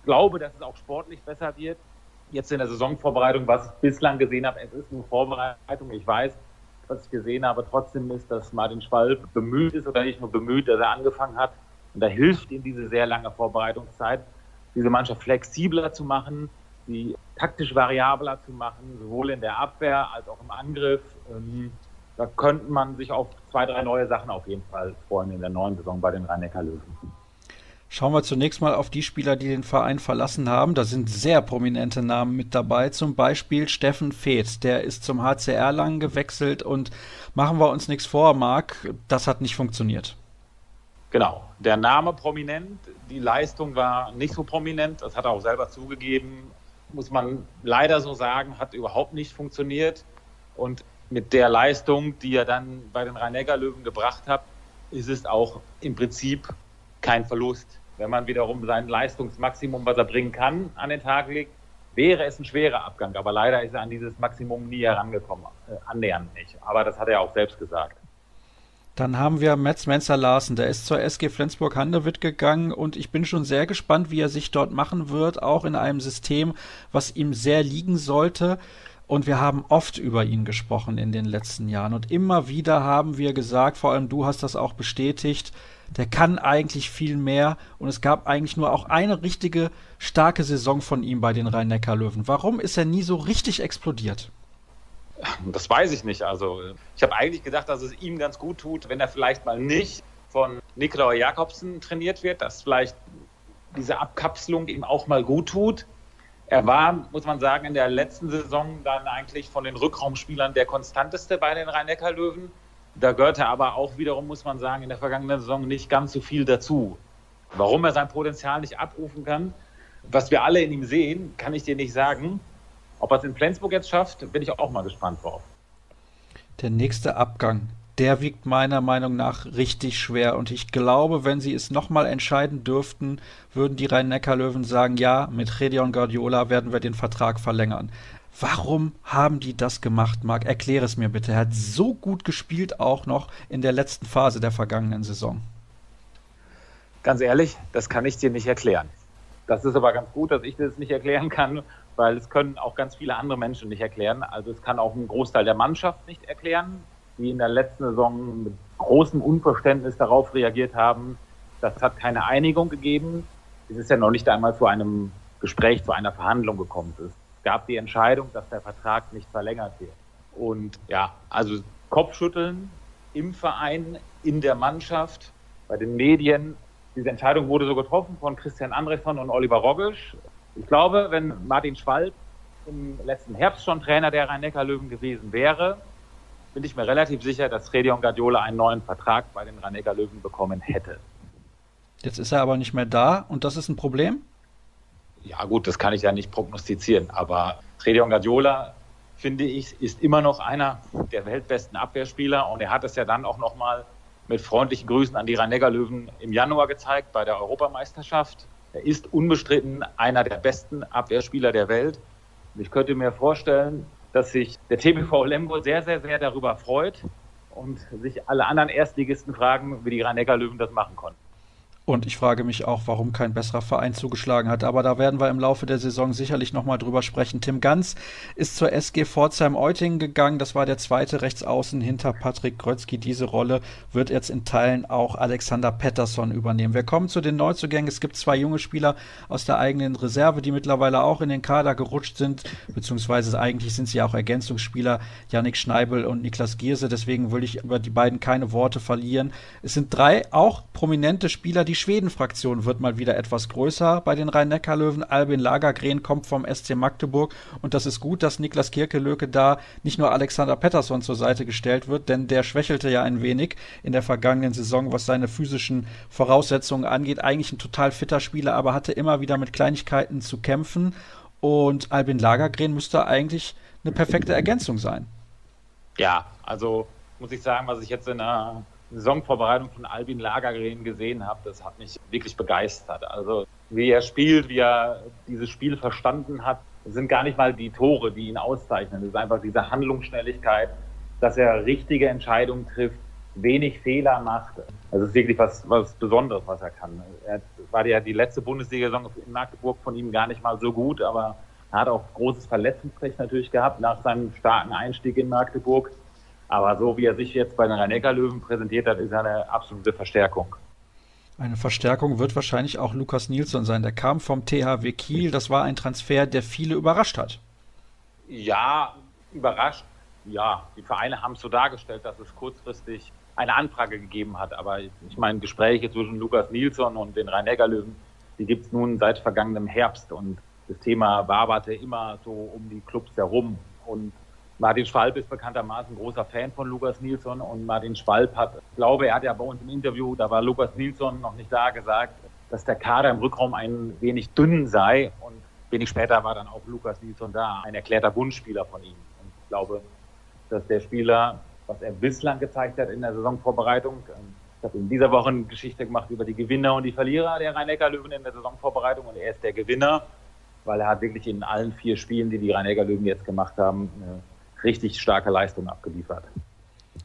glaube, dass es auch sportlich besser wird. Jetzt in der Saisonvorbereitung, was ich bislang gesehen habe, es ist nur Vorbereitung. Ich weiß, was ich gesehen habe, trotzdem ist, dass Martin Schwalb bemüht ist oder nicht nur bemüht, dass er angefangen hat. Und da hilft ihm diese sehr lange Vorbereitungszeit diese Mannschaft flexibler zu machen, sie taktisch variabler zu machen, sowohl in der Abwehr als auch im Angriff. Ähm, da könnte man sich auf zwei, drei neue Sachen auf jeden Fall freuen in der neuen Saison bei den Rhein-Neckar-Löwen.
Schauen wir zunächst mal auf die Spieler, die den Verein verlassen haben. Da sind sehr prominente Namen mit dabei. Zum Beispiel Steffen Feeth. Der ist zum HCR lang gewechselt und machen wir uns nichts vor, Marc. Das hat nicht funktioniert.
Genau. Der Name prominent, die Leistung war nicht so prominent. Das hat er auch selber zugegeben. Muss man leider so sagen, hat überhaupt nicht funktioniert. Und mit der Leistung, die er dann bei den Rhein-Neckar-Löwen gebracht hat, ist es auch im Prinzip kein Verlust. Wenn man wiederum sein Leistungsmaximum, was er bringen kann, an den Tag legt, wäre es ein schwerer Abgang. Aber leider ist er an dieses Maximum nie herangekommen, äh, annähernd nicht. Aber das hat er auch selbst gesagt.
Dann haben wir Metz Menzer Larsen, der ist zur SG Flensburg-Handewitt gegangen und ich bin schon sehr gespannt, wie er sich dort machen wird, auch in einem System, was ihm sehr liegen sollte. Und wir haben oft über ihn gesprochen in den letzten Jahren und immer wieder haben wir gesagt, vor allem du hast das auch bestätigt, der kann eigentlich viel mehr und es gab eigentlich nur auch eine richtige starke Saison von ihm bei den Rhein-Neckar-Löwen. Warum ist er nie so richtig explodiert?
Das weiß ich nicht. Also ich habe eigentlich gedacht, dass es ihm ganz gut tut, wenn er vielleicht mal nicht von Nikolai Jakobsen trainiert wird, dass vielleicht diese Abkapselung ihm auch mal gut tut. Er war, muss man sagen, in der letzten Saison dann eigentlich von den Rückraumspielern der konstanteste bei den Rhein-Neckar-Löwen. Da gehörte aber auch wiederum, muss man sagen, in der vergangenen Saison nicht ganz so viel dazu. Warum er sein Potenzial nicht abrufen kann, was wir alle in ihm sehen, kann ich dir nicht sagen. Ob er es in Flensburg jetzt schafft, bin ich auch mal gespannt drauf.
Der nächste Abgang, der wiegt meiner Meinung nach richtig schwer. Und ich glaube, wenn sie es nochmal entscheiden dürften, würden die Rhein-Neckar-Löwen sagen, ja, mit Redion Guardiola werden wir den Vertrag verlängern. Warum haben die das gemacht, Marc? Erkläre es mir bitte. Er hat so gut gespielt, auch noch in der letzten Phase der vergangenen Saison.
Ganz ehrlich, das kann ich dir nicht erklären. Das ist aber ganz gut, dass ich das nicht erklären kann, weil es können auch ganz viele andere Menschen nicht erklären. Also es kann auch ein Großteil der Mannschaft nicht erklären, die in der letzten Saison mit großem Unverständnis darauf reagiert haben. Das hat keine Einigung gegeben. Es ist ja noch nicht einmal zu einem Gespräch, zu einer Verhandlung gekommen. Es gab die Entscheidung, dass der Vertrag nicht verlängert wird. Und ja, also Kopfschütteln im Verein, in der Mannschaft, bei den Medien. Diese Entscheidung wurde so getroffen von Christian Andresson und Oliver Rogisch. Ich glaube, wenn Martin Schwalb im letzten Herbst schon Trainer der Rhein-Neckar-Löwen gewesen wäre, bin ich mir relativ sicher, dass Redion Guardiola einen neuen Vertrag bei den Rhein-Neckar-Löwen bekommen hätte.
Jetzt ist er aber nicht mehr da und das ist ein Problem?
Ja gut, das kann ich ja nicht prognostizieren, aber Redion Guardiola, finde ich, ist immer noch einer der weltbesten Abwehrspieler und er hat es ja dann auch nochmal mit freundlichen Grüßen an die Rhein-Neckar-Löwen im Januar gezeigt bei der Europameisterschaft. Er ist unbestritten einer der besten Abwehrspieler der Welt. Ich könnte mir vorstellen, dass sich der TBV Lemgo sehr, sehr, sehr darüber freut und sich alle anderen Erstligisten fragen, wie die Rhein-Neckar-Löwen das machen konnten.
Und ich frage mich auch, warum kein besserer Verein zugeschlagen hat. Aber da werden wir im Laufe der Saison sicherlich nochmal drüber sprechen. Tim Ganz ist zur SG Pforzheim-Euting gegangen. Das war der zweite Rechtsaußen hinter Patrick Grötzky. Diese Rolle wird jetzt in Teilen auch Alexander Pettersson übernehmen. Wir kommen zu den Neuzugängen. Es gibt zwei junge Spieler aus der eigenen Reserve, die mittlerweile auch in den Kader gerutscht sind. Beziehungsweise eigentlich sind sie auch Ergänzungsspieler. Yannick Schneibel und Niklas Gierse. Deswegen will ich über die beiden keine Worte verlieren. Es sind drei auch prominente Spieler, die Schweden-Fraktion wird mal wieder etwas größer bei den Rhein-Neckar-Löwen. Albin Lagergren kommt vom SC Magdeburg und das ist gut, dass Niklas Kirkelöke da nicht nur Alexander Pettersson zur Seite gestellt wird, denn der schwächelte ja ein wenig in der vergangenen Saison, was seine physischen Voraussetzungen angeht. Eigentlich ein total fitter Spieler, aber hatte immer wieder mit Kleinigkeiten zu kämpfen und Albin Lagergren müsste eigentlich eine perfekte Ergänzung sein.
Ja, also muss ich sagen, was ich jetzt in der Saisonvorbereitung von Albin Lagergren gesehen habe, das hat mich wirklich begeistert. Also wie er spielt, wie er dieses Spiel verstanden hat, sind gar nicht mal die Tore, die ihn auszeichnen. Es ist einfach diese Handlungsschnelligkeit, dass er richtige Entscheidungen trifft, wenig Fehler macht. Also es ist wirklich was, was Besonderes, was er kann. Er war ja die letzte Bundesliga-Saison in Magdeburg von ihm gar nicht mal so gut, aber er hat auch großes Verletzungsrecht natürlich gehabt nach seinem starken Einstieg in Magdeburg. Aber so wie er sich jetzt bei den Rhein-Neckar-Löwen präsentiert hat, ist er eine absolute Verstärkung.
Eine Verstärkung wird wahrscheinlich auch Lukas Nilsson sein. Der kam vom THW Kiel. Das war ein Transfer, der viele überrascht hat.
Ja, überrascht. Ja, die Vereine haben es so dargestellt, dass es kurzfristig eine Anfrage gegeben hat. Aber ich meine, Gespräche zwischen Lukas Nilsson und den Rhein-Neckar-Löwen, die gibt es nun seit vergangenem Herbst. Und das Thema waberte immer so um die Clubs herum. Und Martin Schwalb ist bekanntermaßen großer Fan von Lukas Nilsson und Martin Schwalb hat, glaube, er hat ja bei uns im Interview, da war Lukas Nilsson noch nicht da, gesagt, dass der Kader im Rückraum ein wenig dünn sei und wenig später war dann auch Lukas Nilsson da, ein erklärter Wunschspieler von ihm. Und ich glaube, dass der Spieler, was er bislang gezeigt hat in der Saisonvorbereitung, ich habe in dieser Woche eine Geschichte gemacht über die Gewinner und die Verlierer der Rhein-Neckar-Löwen in der Saisonvorbereitung und er ist der Gewinner, weil er hat wirklich in allen vier Spielen, die die Rhein-Neckar-Löwen jetzt gemacht haben, richtig starke Leistung abgeliefert.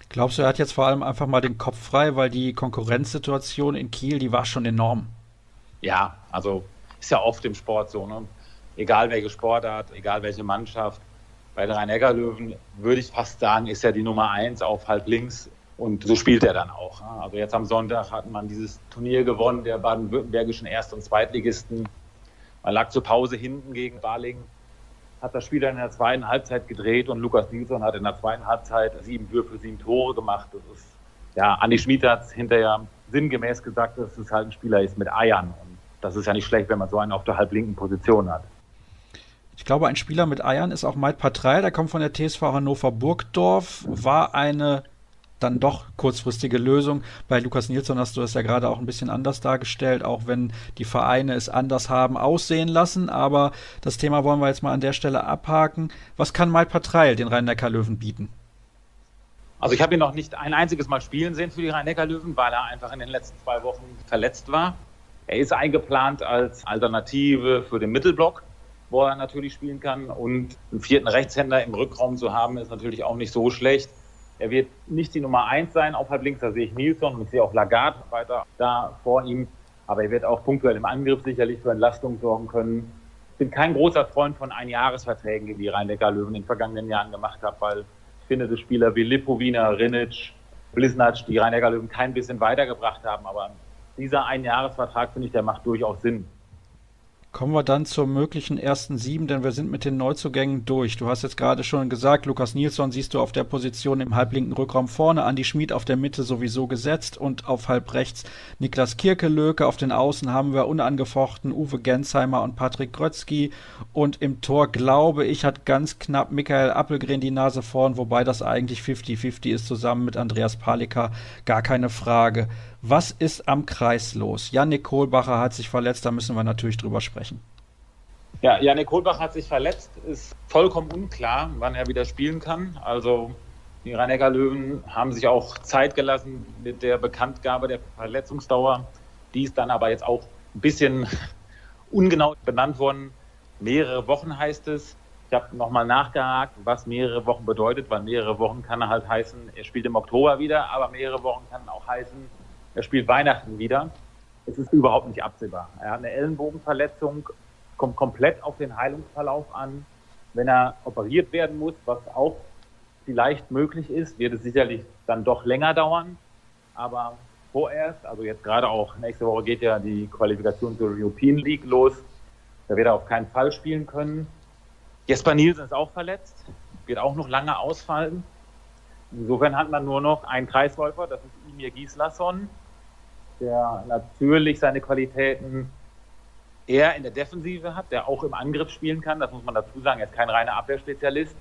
Glaubst du, er hat jetzt vor allem einfach mal den Kopf frei, weil die Konkurrenzsituation in Kiel, die war schon enorm?
Ja, also ist ja oft im Sport so, ne? Egal welche Sportart, egal welche Mannschaft. Bei den Rhein-Neckar-Löwen würde ich fast sagen, ist er die Nummer eins auf halb links und so spielt er dann auch. Also jetzt am Sonntag hat man dieses Turnier gewonnen, der baden-württembergischen Erst- und Zweitligisten. Man lag zur Pause hinten gegen Balingen hat das Spiel dann in der zweiten Halbzeit gedreht und Lukas Nilsson hat in der zweiten Halbzeit sieben Würfe, sieben Tore gemacht. Das ist, ja, Andi Schmid hat hinterher sinngemäß gesagt, dass es halt ein Spieler ist mit Eiern. Und das ist ja nicht schlecht, wenn man so einen auf der halblinken Position hat.
Ich glaube, ein Spieler mit Eiern ist auch Mike Patreil, der kommt von der TSV Hannover Burgdorf, war eine dann doch kurzfristige Lösung. Bei Lukas Nilsson hast du das ja gerade auch ein bisschen anders dargestellt, auch wenn die Vereine es anders haben aussehen lassen. Aber das Thema wollen wir jetzt mal an der Stelle abhaken. Was kann Mike Patreil den Rhein-Neckar-Löwen bieten?
Also ich habe ihn noch nicht ein einziges Mal spielen sehen für die Rhein-Neckar-Löwen, weil er einfach in den letzten zwei Wochen verletzt war. Er ist eingeplant als Alternative für den Mittelblock, wo er natürlich spielen kann. Und einen vierten Rechtshänder im Rückraum zu haben, ist natürlich auch nicht so schlecht. Er wird nicht die Nummer eins sein auf halb links, da sehe ich Nilsson und ich sehe auch Lagarde weiter da vor ihm. Aber er wird auch punktuell im Angriff sicherlich für Entlastung sorgen können. Ich bin kein großer Freund von Einjahresverträgen, die Rhein-Neckar-Löwen in den vergangenen Jahren gemacht haben, weil ich finde, dass Spieler wie Lipovina, Rinic, Blisnac die Rhein-Neckar-Löwen kein bisschen weitergebracht haben. Aber dieser Einjahresvertrag, finde ich, der macht durchaus Sinn.
Kommen wir dann zur möglichen ersten sieben, denn wir sind mit den Neuzugängen durch. Du hast jetzt gerade schon gesagt, Lukas Nilsson siehst du auf der Position im halblinken Rückraum vorne, Andi Schmid auf der Mitte sowieso gesetzt und auf halb rechts Niklas Kirkelöke. Auf den Außen haben wir unangefochten Uwe Gensheimer und Patrick Grötzky und im Tor, glaube ich, hat ganz knapp Michael Appelgren die Nase vorn, wobei das eigentlich 50-50 ist zusammen mit Andreas Palika, gar keine Frage. Was ist am Kreis los? Janik Kohlbacher hat sich verletzt, da müssen wir natürlich drüber sprechen.
Ja, Janik Kohlbacher hat sich verletzt, ist vollkommen unklar, wann er wieder spielen kann. Also die rhein löwen haben sich auch Zeit gelassen mit der Bekanntgabe der Verletzungsdauer. Die ist dann aber jetzt auch ein bisschen [laughs] ungenau benannt worden. Mehrere Wochen heißt es. Ich habe nochmal nachgehakt, was mehrere Wochen bedeutet, weil mehrere Wochen kann halt heißen, er spielt im Oktober wieder, aber mehrere Wochen kann auch heißen, er spielt Weihnachten wieder. es ist überhaupt nicht absehbar. Er hat eine Ellenbogenverletzung, kommt komplett auf den Heilungsverlauf an. Wenn er operiert werden muss, was auch vielleicht möglich ist, wird es sicherlich dann doch länger dauern. Aber vorerst, also jetzt gerade auch nächste Woche geht ja die Qualifikation zur European League los. Da wird er auf keinen Fall spielen können. Jesper Nielsen ist auch verletzt, wird auch noch lange ausfallen. Insofern hat man nur noch einen Kreisläufer, das ist Imir Gislason, der natürlich seine Qualitäten eher in der Defensive hat, der auch im Angriff spielen kann. Das muss man dazu sagen. Er ist kein reiner Abwehrspezialist,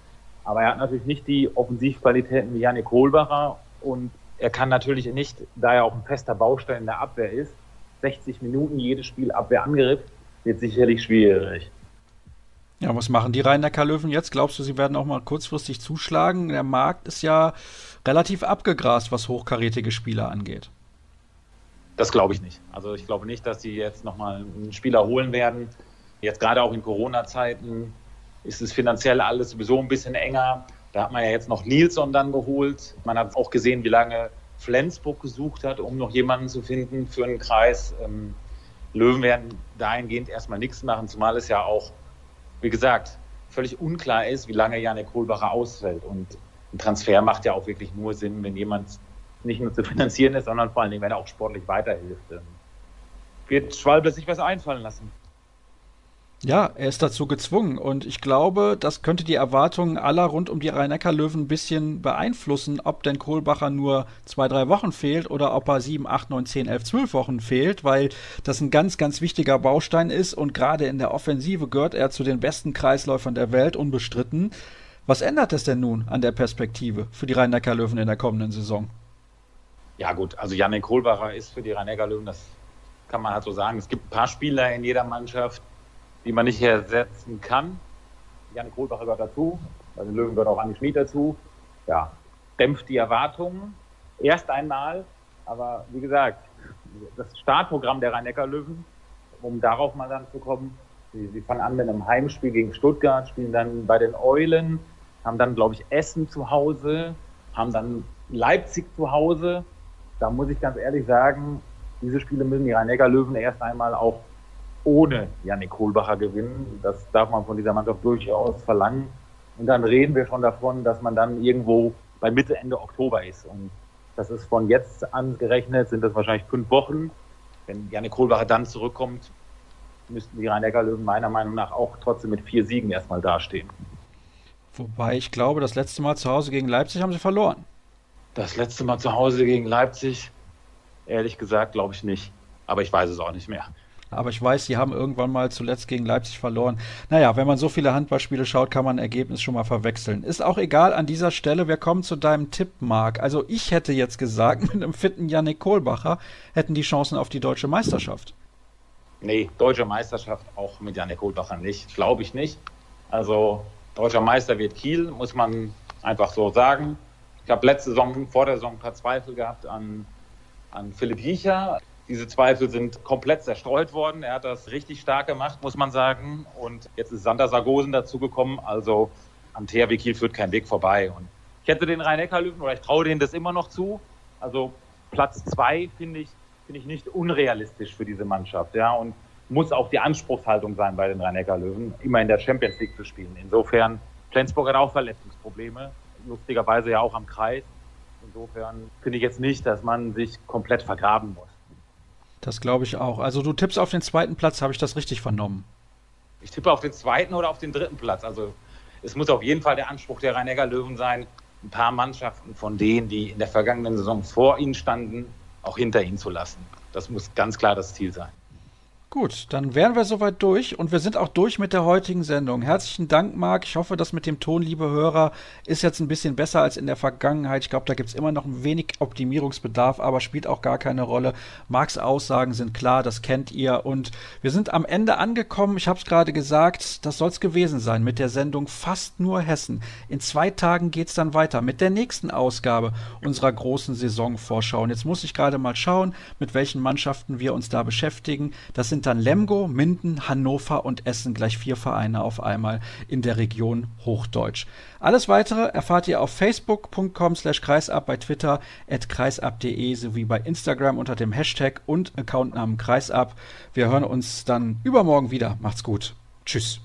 aber er hat natürlich nicht die Offensivqualitäten wie Janik Kohlbacher und er kann natürlich nicht, da er auch ein fester Baustein in der Abwehr ist, 60 Minuten jedes Spiel Abwehrangriff, wird sicherlich schwierig.
Ja, was machen die Rhein-Neckar-Löwen jetzt? Glaubst du, sie werden auch mal kurzfristig zuschlagen? Der Markt ist ja relativ abgegrast, was hochkarätige Spieler angeht.
Das glaube ich nicht. Also ich glaube nicht, dass sie jetzt nochmal einen Spieler holen werden. Jetzt gerade auch in Corona-Zeiten ist es finanziell alles sowieso ein bisschen enger. Da hat man ja jetzt noch Nilsson dann geholt. Man hat auch gesehen, wie lange Flensburg gesucht hat, um noch jemanden zu finden für einen Kreis. Ähm, Löwen werden dahingehend erstmal nichts machen, zumal es ja auch, wie gesagt, völlig unklar ist, wie lange Janik Kohlbacher ausfällt. Und ein Transfer macht ja auch wirklich nur Sinn, wenn jemand nicht nur zu [laughs] finanzieren ist, sondern vor allen Dingen, wenn er auch sportlich weiterhilft. Wird Schwalbe sich was einfallen lassen.
Ja, er ist dazu gezwungen und ich glaube, das könnte die Erwartungen aller rund um die Rhein-Neckar-Löwen ein bisschen beeinflussen, ob denn Kohlbacher nur zwei, drei Wochen fehlt oder ob er sieben, acht, neun, zehn, elf, zwölf Wochen fehlt, weil das ein ganz, ganz wichtiger Baustein ist und gerade in der Offensive gehört er zu den besten Kreisläufern der Welt, unbestritten. Was ändert es denn nun an der Perspektive für die Rhein-Neckar-Löwen in der kommenden Saison?
Ja gut, also Janik Kohlbacher ist für die rhein löwen das kann man halt so sagen. Es gibt ein paar Spieler in jeder Mannschaft, die man nicht ersetzen kann. Janik Kohlbacher gehört dazu, bei den Löwen gehört auch Andi Schmid dazu. Ja, dämpft die Erwartungen erst einmal, aber wie gesagt, das Startprogramm der rhein löwen um darauf mal dann zu kommen, sie, sie fangen an mit einem Heimspiel gegen Stuttgart, spielen dann bei den Eulen, haben dann, glaube ich, Essen zu Hause, haben dann Leipzig zu Hause, da muss ich ganz ehrlich sagen, diese Spiele müssen die Rhein-Neckar-Löwen erst einmal auch ohne Yannick Kohlbacher gewinnen. Das darf man von dieser Mannschaft durchaus verlangen. Und dann reden wir schon davon, dass man dann irgendwo bei Mitte, Ende Oktober ist. Und das ist von jetzt an gerechnet, sind das wahrscheinlich fünf Wochen. Wenn Yannick Kohlbacher dann zurückkommt, müssten die Rhein-Neckar-Löwen meiner Meinung nach auch trotzdem mit vier Siegen erstmal dastehen.
Wobei ich glaube, das letzte Mal zu Hause gegen Leipzig haben sie verloren.
Das letzte Mal zu Hause gegen Leipzig, ehrlich gesagt, glaube ich nicht. Aber ich weiß es auch nicht mehr.
Aber ich weiß, sie haben irgendwann mal zuletzt gegen Leipzig verloren. Naja, wenn man so viele Handballspiele schaut, kann man ein Ergebnis schon mal verwechseln. Ist auch egal an dieser Stelle. Wir kommen zu deinem Tipp, Marc. Also ich hätte jetzt gesagt, [laughs] mit einem fitten Yannick Kohlbacher hätten die Chancen auf die deutsche Meisterschaft.
Nee, deutsche Meisterschaft auch mit Yannick Kohlbacher nicht. Glaube ich nicht. Also deutscher Meister wird Kiel, muss man einfach so sagen. Ich habe letzte Saison, vor der Saison ein paar Zweifel gehabt an, an Philipp Hiecher. Diese Zweifel sind komplett zerstreut worden. Er hat das richtig stark gemacht, muss man sagen. Und jetzt ist Sander Sargosen dazugekommen. Also am THW Kiel führt kein Weg vorbei. Und ich hätte den Rhein-Neckar-Löwen, oder ich traue denen das immer noch zu. Also Platz zwei finde ich, finde ich nicht unrealistisch für diese Mannschaft. Ja, und muss auch die Anspruchshaltung sein bei den Rhein-Neckar-Löwen, immer in der Champions League zu spielen. Insofern, Flensburg hat auch Verletzungsprobleme lustigerweise ja auch am Kreis. Insofern finde ich jetzt nicht, dass man sich komplett vergraben muss.
Das glaube ich auch. Also du tippst auf den zweiten Platz, habe ich das richtig vernommen?
Ich tippe auf den zweiten oder auf den dritten Platz. Also es muss auf jeden Fall der Anspruch der rhein löwen sein, ein paar Mannschaften von denen, die in der vergangenen Saison vor ihnen standen, auch hinter ihnen zu lassen. Das muss ganz klar das Ziel sein.
Gut, dann wären wir soweit durch und wir sind auch durch mit der heutigen Sendung. Herzlichen Dank, Marc. Ich hoffe, das mit dem Ton, liebe Hörer, ist jetzt ein bisschen besser als in der Vergangenheit. Ich glaube, da gibt es immer noch ein wenig Optimierungsbedarf, aber spielt auch gar keine Rolle. Marcs Aussagen sind klar, das kennt ihr. Und wir sind am Ende angekommen. Ich habe es gerade gesagt, das soll es gewesen sein mit der Sendung Fast nur Hessen. In zwei Tagen geht es dann weiter mit der nächsten Ausgabe unserer großen Saisonvorschau. Und jetzt muss ich gerade mal schauen, mit welchen Mannschaften wir uns da beschäftigen. Das sind sind dann Lemgo, Minden, Hannover und Essen, gleich vier Vereine auf einmal in der Region Hochdeutsch. Alles weitere erfahrt ihr auf facebook.com slash kreisab, bei Twitter at kreisab.de sowie bei Instagram unter dem Hashtag und Accountnamen kreisab. Wir hören uns dann übermorgen wieder. Macht's gut. Tschüss.